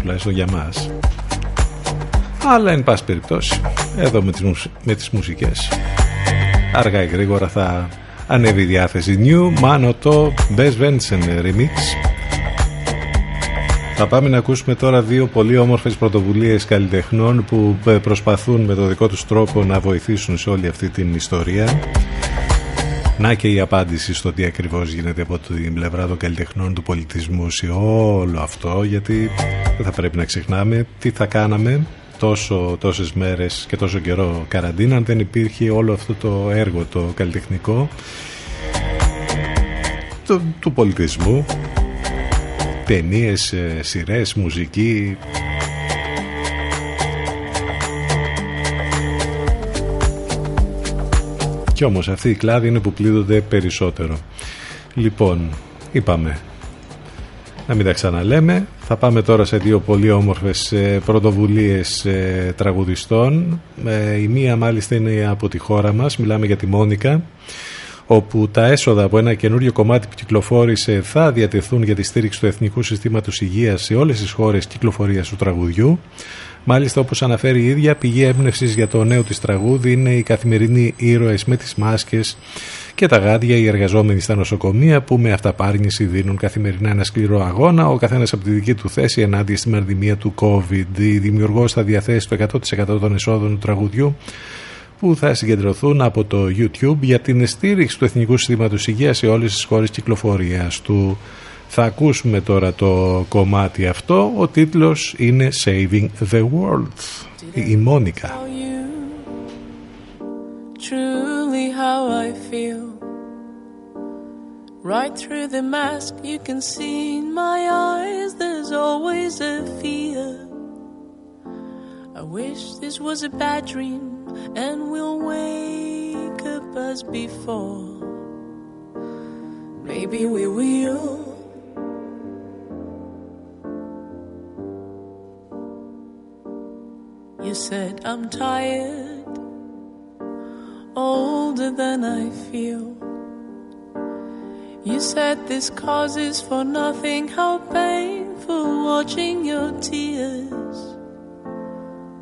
S3: τουλάχιστον για μας. Αλλά εν πάση περιπτώσει εδώ με τις, με τις μουσικές. Αργά ή γρήγορα θα ανέβει η διάθεση. New Mano το Best Vincent Remix. Θα πάμε να ακούσουμε τώρα δύο πολύ όμορφες πρωτοβουλίες καλλιτεχνών που προσπαθούν με το δικό τους τρόπο να βοηθήσουν σε όλη αυτή την ιστορία να και η απάντηση στο τι ακριβώς γίνεται από την πλευρά των καλλιτεχνών του πολιτισμού σε όλο αυτό γιατί δεν θα πρέπει να ξεχνάμε τι θα κάναμε τόσο, τόσες μέρες και τόσο καιρό καραντίνα αν δεν υπήρχε όλο αυτό το έργο το καλλιτεχνικό του, του πολιτισμού. Ταινίες, ε, σειρές, μουσική Κι όμως αυτή η κλάδη είναι που πλήττονται περισσότερο. Λοιπόν, είπαμε να μην τα ξαναλέμε. Θα πάμε τώρα σε δύο πολύ όμορφες ε, πρωτοβουλίες ε, τραγουδιστών. Ε, η μία μάλιστα είναι από τη χώρα μας, μιλάμε για τη Μόνικα όπου τα έσοδα από ένα καινούριο κομμάτι που κυκλοφόρησε θα διατεθούν για τη στήριξη του Εθνικού Συστήματος Υγείας σε όλες τις χώρες κυκλοφορίας του τραγουδιού. Μάλιστα όπως αναφέρει η ίδια πηγή έμπνευσης για το νέο της τραγούδι είναι οι καθημερινοί ήρωες με τις μάσκες και τα γάντια οι εργαζόμενοι στα νοσοκομεία που με αυταπάρνηση δίνουν καθημερινά ένα σκληρό αγώνα ο καθένας από τη δική του θέση ενάντια στη μαρδημία του COVID. Η δημιουργός θα διαθέσει το 100% των εσόδων του τραγουδιού που θα συγκεντρωθούν από το YouTube για την στήριξη του Εθνικού Συστήματος Υγείας σε όλες τις χώρες κυκλοφορίας του. Θα ακούσουμε τώρα το κομμάτι αυτό. Ο τίτλος είναι Saving the World. Η Μόνικα.
S4: Truly how I feel Right through the mask you can see in my eyes There's always a fear I wish this was a bad dream And we'll wake up as before Maybe we will You said I'm tired, older than I feel. You said this causes for nothing, how painful watching your tears.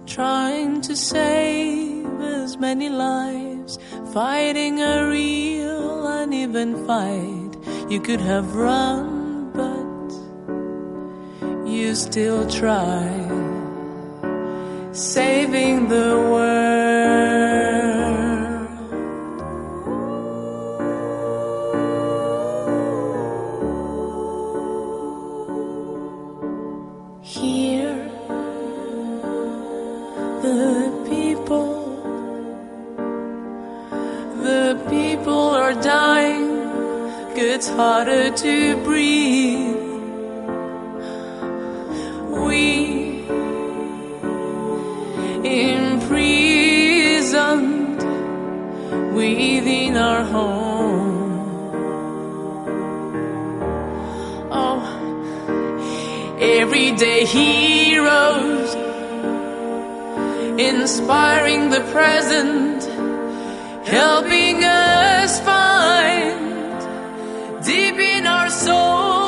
S4: Trying to save as many lives, fighting a real uneven fight. You could have run, but you still tried saving the world. Here, the people, the people are dying. It's harder to breathe. We within our home. Oh, everyday heroes inspiring the present, helping us find deep in our soul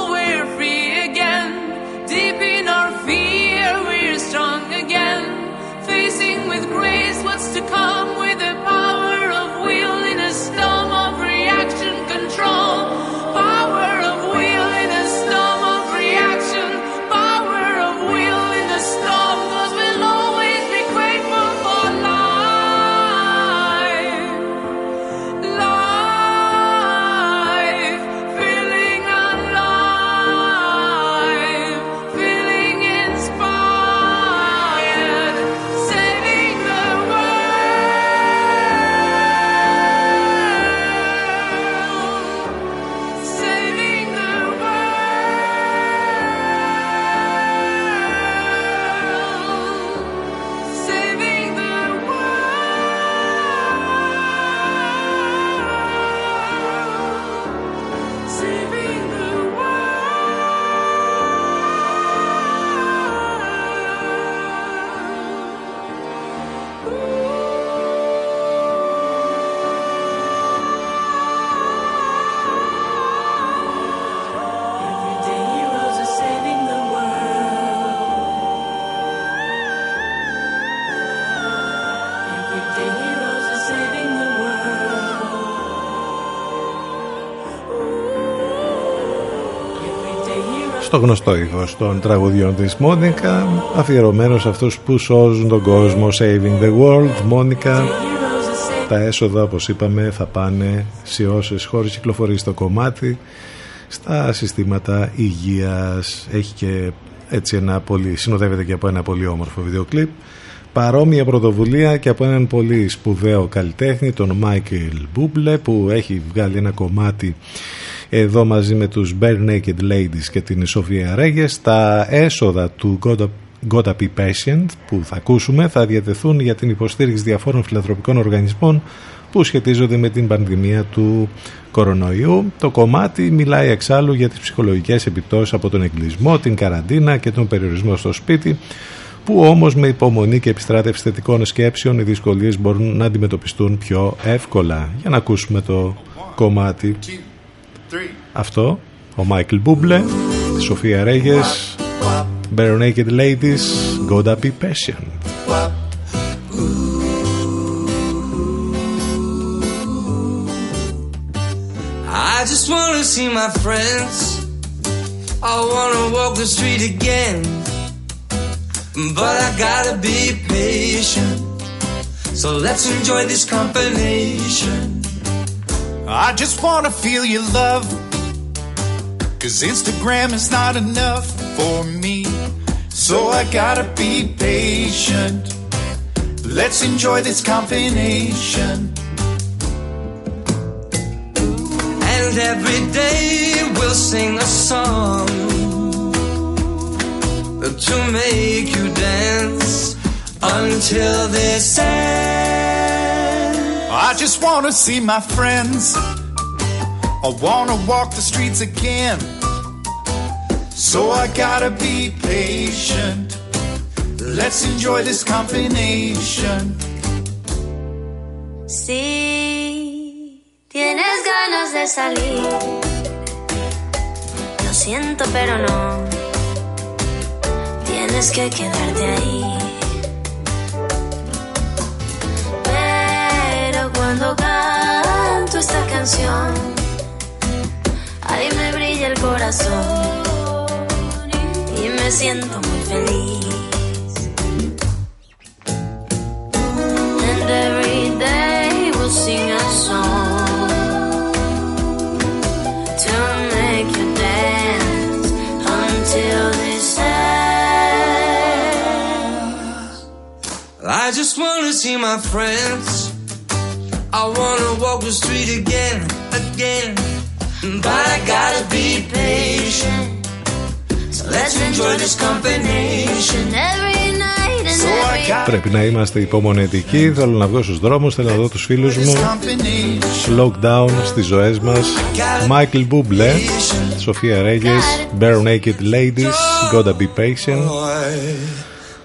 S3: το γνωστό ήχος των τραγουδιών της Μόνικα αφιερωμένος σε αυτούς που σώζουν τον κόσμο Saving the World. Μόνικα τα έσοδα όπως είπαμε θα πάνε σε όσες χώρες κυκλοφορεί στο κομμάτι στα συστήματα υγείας. Έχει και έτσι ένα πολύ συνοδεύεται και από ένα πολύ όμορφο βίντεο παρόμοια πρωτοβουλία και από έναν πολύ σπουδαίο καλλιτέχνη τον Μάικλ Μπούμπλε που έχει βγάλει ένα κομμάτι εδώ μαζί με τους Bare Naked Ladies και την Σοφία Ρέγες τα έσοδα του Gotta, Gotta Be Patient που θα ακούσουμε θα διατεθούν για την υποστήριξη διαφόρων φιλανθρωπικών οργανισμών που σχετίζονται με την πανδημία του κορονοϊού. Το κομμάτι μιλάει εξάλλου για τις ψυχολογικές επιπτώσεις από τον εγκλισμό, την καραντίνα και τον περιορισμό στο σπίτι που όμως με υπομονή και επιστράτευση θετικών σκέψεων οι δυσκολίες μπορούν να αντιμετωπιστούν πιο εύκολα. Για να ακούσουμε το κομμάτι αυτό, ο Μάικλ Μπούμπλε, τη Σοφία Ρέγες, Bare Naked Ladies, Gotta Be Patient.
S1: I just wanna see my friends. I wanna walk the street again. But I gotta be patient. So let's enjoy this combination.
S9: I just wanna feel your love. Cause Instagram is not enough for me. So I gotta be patient. Let's enjoy this combination.
S1: And every day we'll sing a song to make you dance until this ends.
S9: I just wanna see my friends. I wanna walk the streets again. So I gotta be patient. Let's enjoy this combination.
S2: Si tienes ganas de salir, lo siento, pero no. Tienes que quedarte ahí. Cuando canto esta canción, ahí me brilla el corazón y me siento muy feliz. And every day we'll sing a song to make you dance until this ends.
S1: I just wanna see my friends. I wanna walk the street again, again. But I gotta be patient. So let's enjoy this combination.
S2: Every night and every
S3: Πρέπει να είμαστε υπομονετικοί. Θέλω να βγω στους δρόμους, θέλω να δω τους φίλους μου.
S9: Combination.
S3: Lockdown στις ζωές μας. Michael Bublé, Σοφία Ρέγες, Bare Naked Ladies, Gotta Be Patient.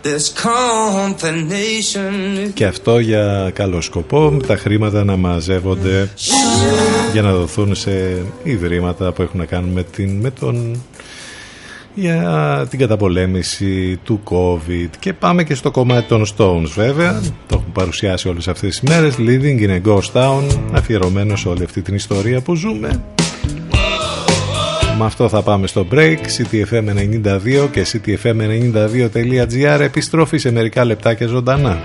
S1: This combination.
S3: Και αυτό για καλό σκοπό, τα χρήματα να μαζεύονται για να δοθούν σε ιδρύματα που έχουν να κάνουν με, την, με τον για την καταπολέμηση του COVID. Και πάμε και στο κομμάτι των Stones βέβαια. Το έχουν παρουσιάσει όλες αυτές τις μέρες. Living in a Ghost Town αφιερωμένος σε όλη αυτή την ιστορία που ζούμε με αυτό θα πάμε στο break. CTFM92 και CTFM92.gr επιστροφή σε μερικά λεπτάκια ζωντανά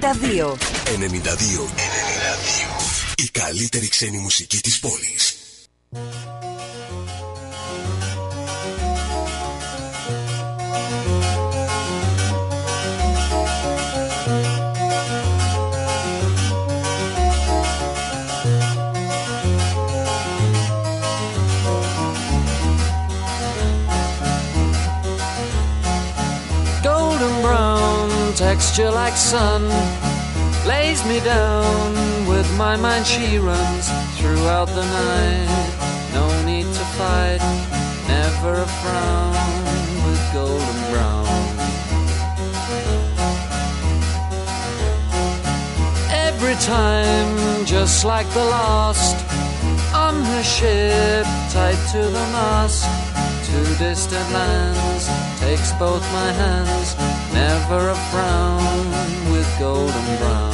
S1: 92. 92.
S10: 92. Η καλύτερη ξένη μουσική της πόλης.
S11: the last on the ship tied to the mast. To distant lands takes both my hands, never a frown with golden brown.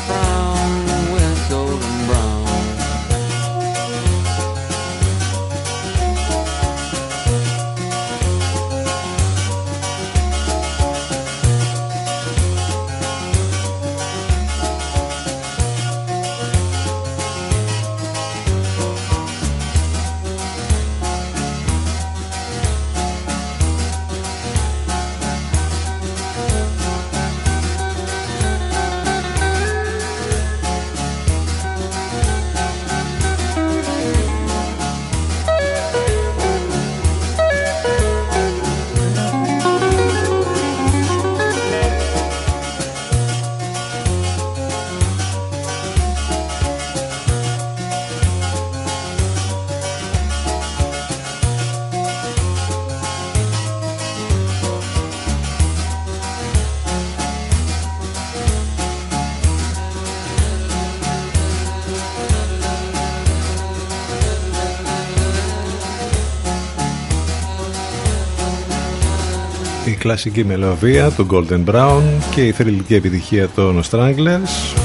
S3: κλασική μελωδία του Golden Brown και η θρηλυκή επιτυχία των Stranglers.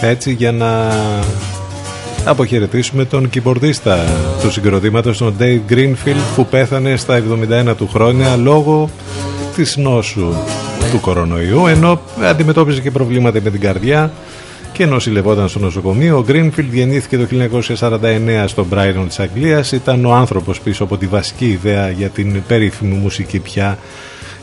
S3: Έτσι για να αποχαιρετήσουμε τον κιμπορδίστα του συγκροτήματος τον Dave Greenfield που πέθανε στα 71 του χρόνια λόγω της νόσου του κορονοϊού ενώ αντιμετώπιζε και προβλήματα με την καρδιά και νοσηλευόταν στο νοσοκομείο. Ο Greenfield γεννήθηκε το 1949 στο Brighton της Αγγλίας. Ήταν ο άνθρωπος πίσω από τη βασική ιδέα για την περίφημη μουσική πια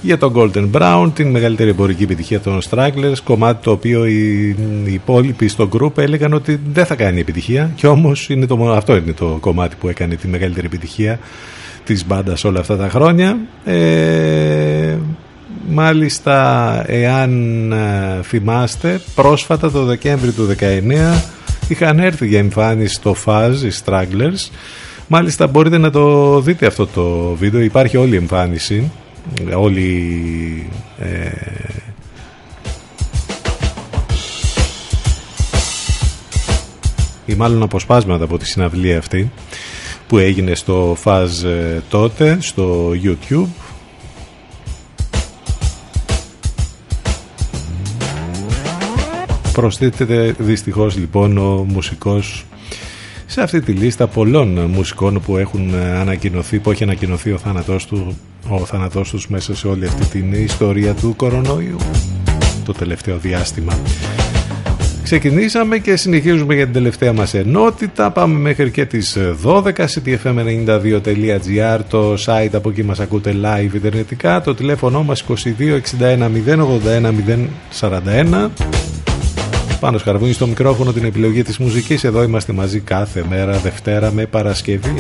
S3: για τον Golden Brown, την μεγαλύτερη εμπορική επιτυχία των Stragglers, κομμάτι το οποίο οι, οι υπόλοιποι στο group έλεγαν ότι δεν θα κάνει επιτυχία και όμως είναι το, αυτό είναι το κομμάτι που έκανε τη μεγαλύτερη επιτυχία της μπάντας όλα αυτά τα χρόνια. Ε, μάλιστα, εάν ε, θυμάστε, πρόσφατα το Δεκέμβρη του 19 είχαν έρθει για εμφάνιση στο Fuzz οι Stragglers. Μάλιστα μπορείτε να το δείτε αυτό το βίντεο, υπάρχει όλη η εμφάνιση όλη ε, ή μάλλον αποσπάσματα από τη συναυλία αυτή που έγινε στο Faz ε, τότε στο YouTube προσθέτεται δυστυχώς λοιπόν ο μουσικός σε αυτή τη λίστα πολλών μουσικών που έχουν ανακοινωθεί, που έχει ανακοινωθεί ο θάνατός του, ο θάνατός τους μέσα σε όλη αυτή την ιστορία του κορονοϊού το τελευταίο διάστημα. Ξεκινήσαμε και συνεχίζουμε για την τελευταία μας ενότητα. Πάμε μέχρι και τις 12 ctfm92.gr το site από εκεί μας ακούτε live ιντερνετικά. Το τηλέφωνο μας 2261 081 041 πάνω σκαρβούνι στο μικρόφωνο την επιλογή της μουσικής. Εδώ είμαστε μαζί κάθε μέρα Δευτέρα με Παρασκευή.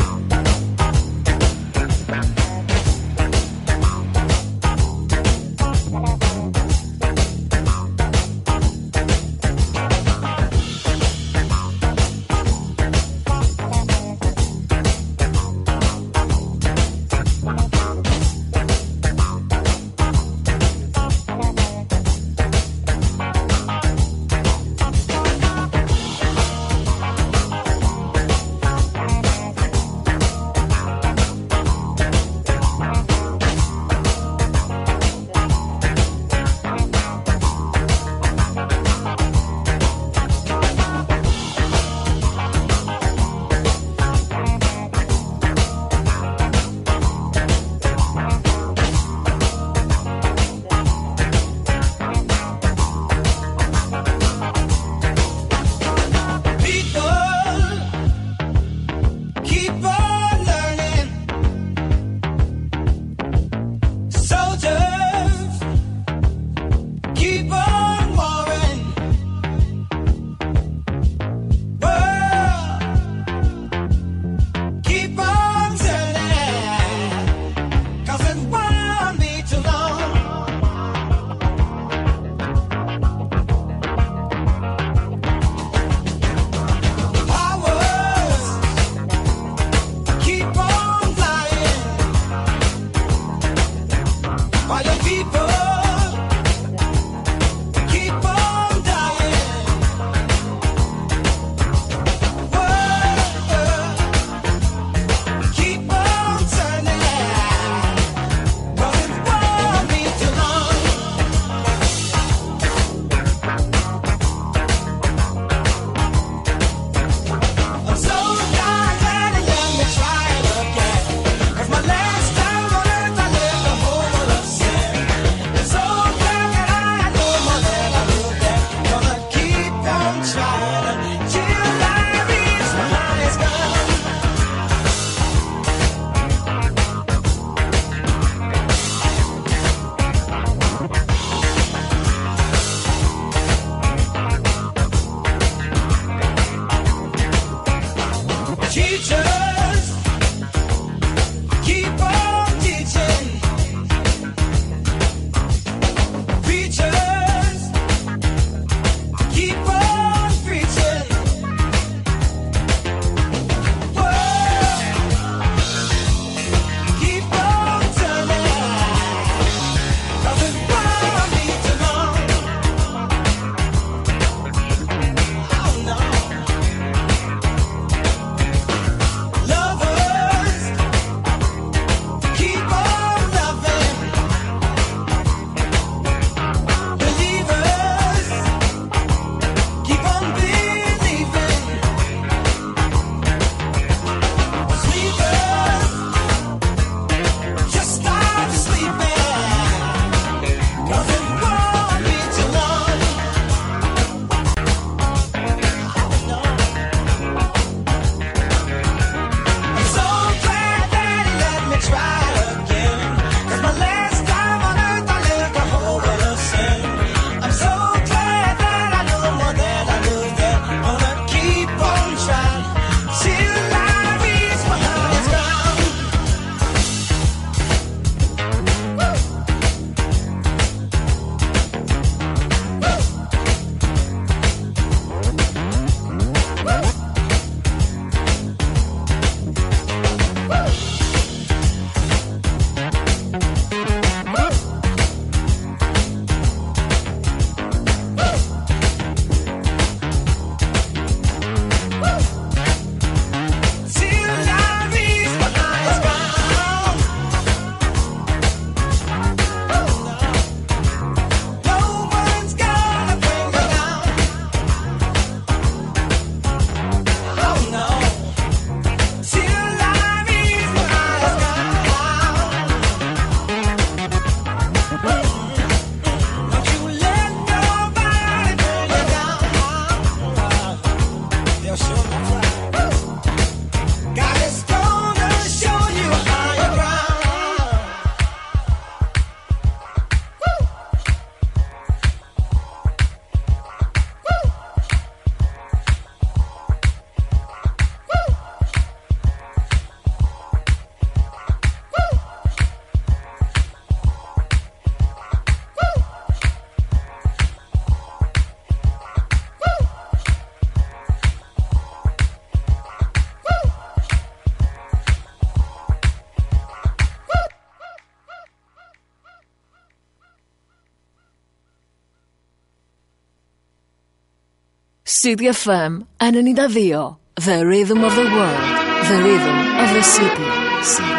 S8: City FM 92. The rhythm of the world. The rhythm of the city. City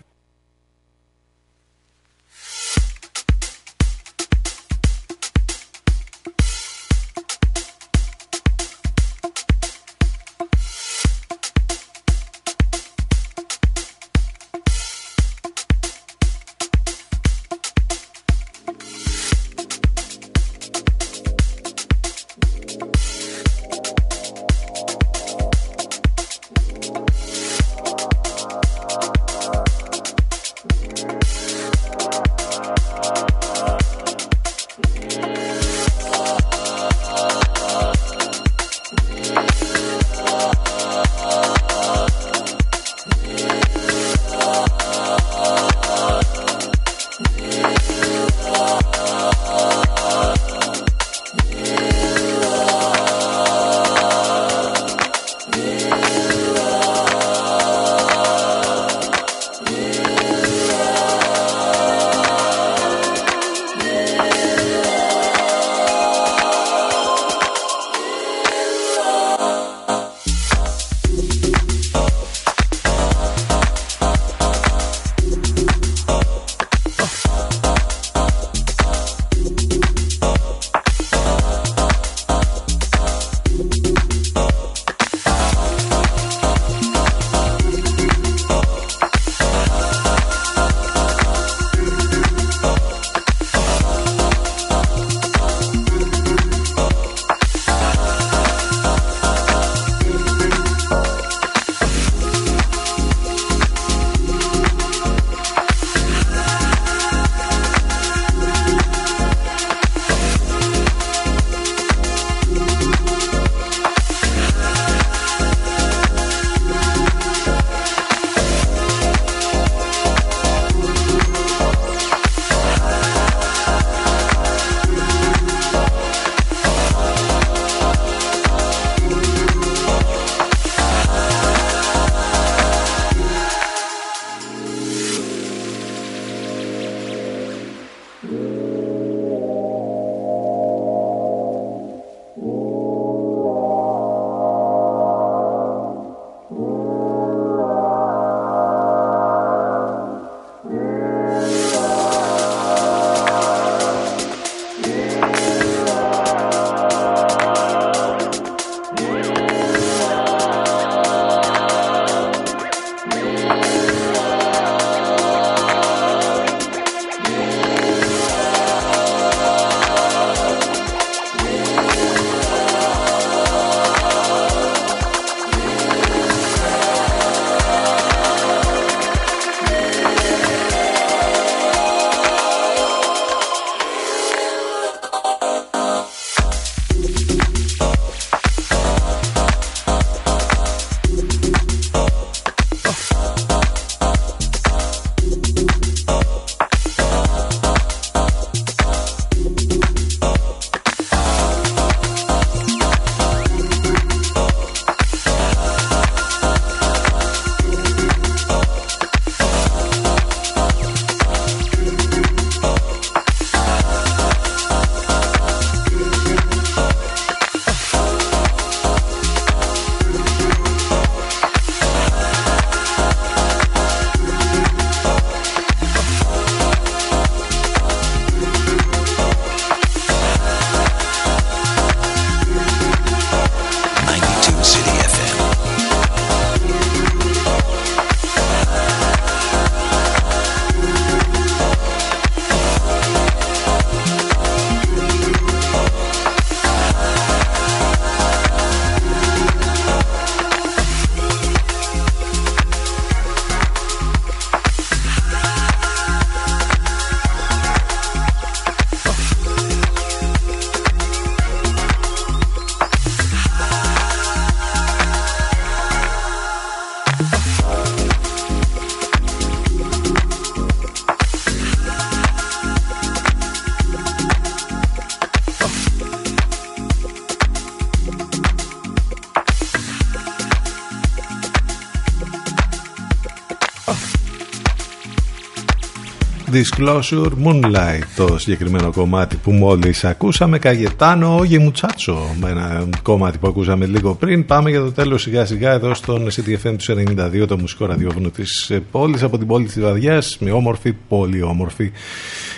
S3: Disclosure Moonlight το συγκεκριμένο κομμάτι που μόλις ακούσαμε. Καγετάνο Όγε Μουτσάτσο με ένα κομμάτι που ακούσαμε λίγο πριν. Πάμε για το τέλος σιγά σιγά εδώ στον CTFM του 92 το μουσικό ραδιόφωνο της πόλης από την πόλη της Βαδιάς με όμορφη, πολύ όμορφη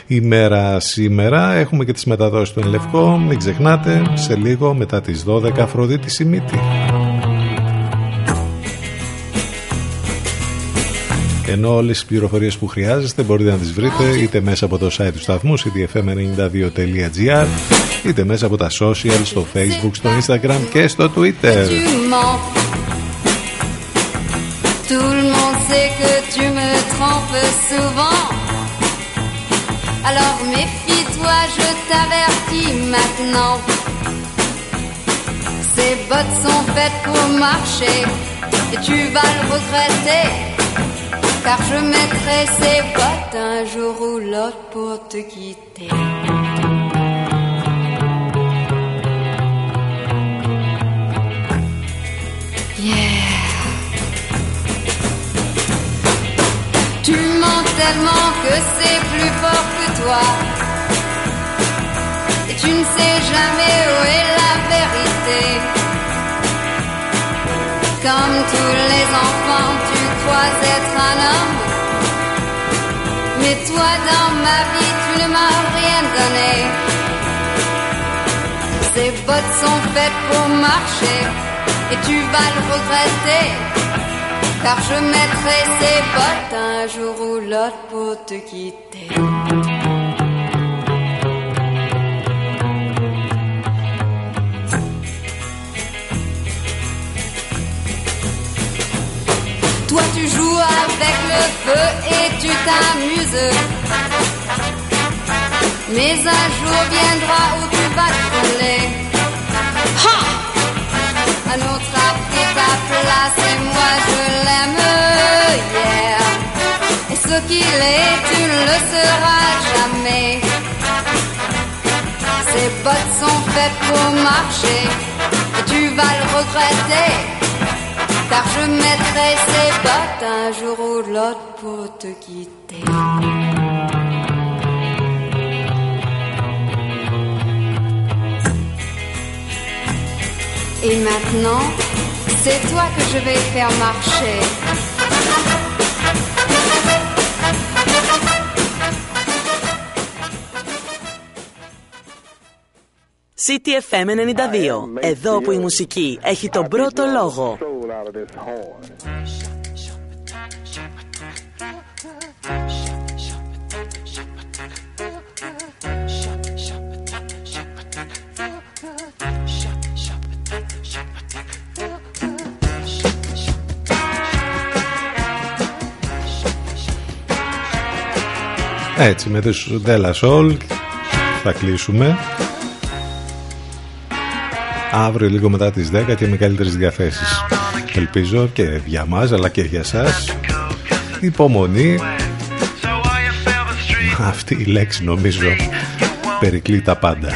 S3: ημέρα σήμερα. Έχουμε και τις μεταδόσεις του Ενλευκό μην ξεχνάτε σε λίγο μετά τις 12 Αφροδίτη Σιμίτη ενώ όλες τις πληροφορίες που χρειάζεστε μπορείτε να τις βρείτε είτε μέσα από το site του σταθμού cdfm92.gr είτε μέσα από τα social, στο facebook, στο instagram και στο twitter
S12: Tout le monde sait que tu me trompes souvent. Alors méfie-toi, je t'avertis maintenant. Ces bottes sont faites pour marcher et tu vas le regretter. Car je mettrai ces bottes un jour ou l'autre pour te quitter. Yeah. Tu mens tellement que c'est plus fort que toi. Et tu ne sais jamais où est la vérité. Comme tous les enfants, crois être un homme. Mais toi, dans ma vie, tu ne m'as rien donné. Ces bottes sont faites pour marcher. Et tu vas le regretter. Car je mettrai ces bottes un jour ou l'autre pour te quitter. Avec le feu et tu t'amuses. Mais un jour viendra où tu vas te brûler. Ha! Un autre a pris ta place et moi je l'aime, yeah. Et ce qu'il est, tu ne le seras jamais. Ces bottes sont faites pour marcher et tu vas le regretter. Car je mettrai ces bottes un jour ou l'autre pour te quitter. Et maintenant, c'est toi que je vais faire marcher.
S2: CTFM 92. Εδώ που η μουσική έχει τον πρώτο λόγο.
S3: Έτσι με τους Della Soul θα κλείσουμε αύριο λίγο μετά τις 10 και με καλύτερες διαθέσεις. Ελπίζω και για μας αλλά και για σας. Υπομονή. Αυτή η λέξη νομίζω περικλεί τα πάντα.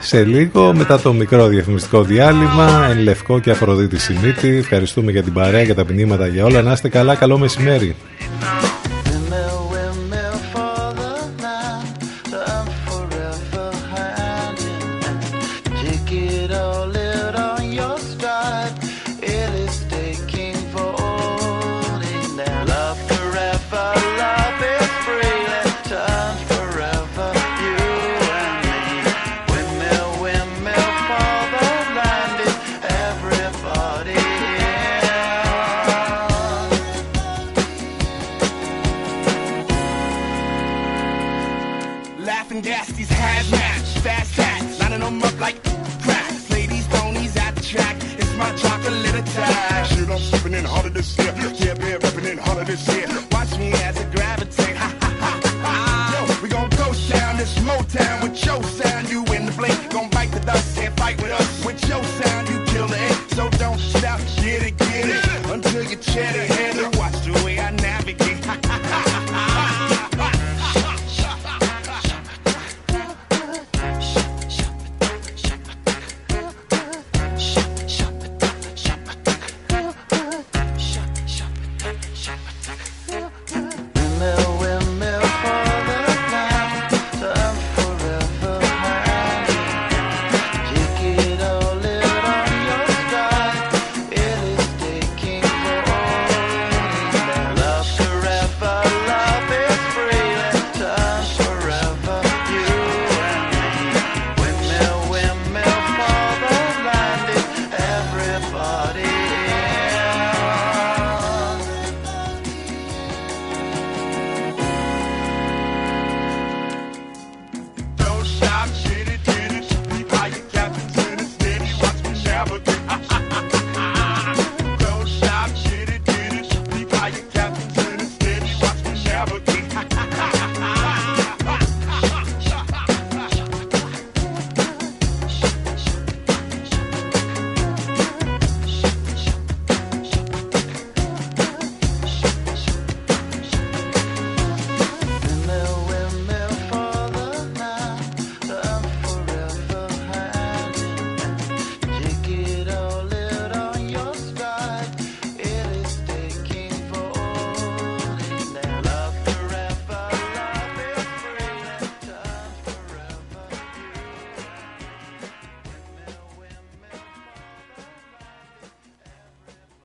S3: Σε λίγο μετά το μικρό διαφημιστικό διάλειμμα εν Λευκό και Αφροδίτη Σιμίτη ευχαριστούμε για την παρέα για τα ποινήματα για όλα. Να είστε καλά καλό μεσημέρι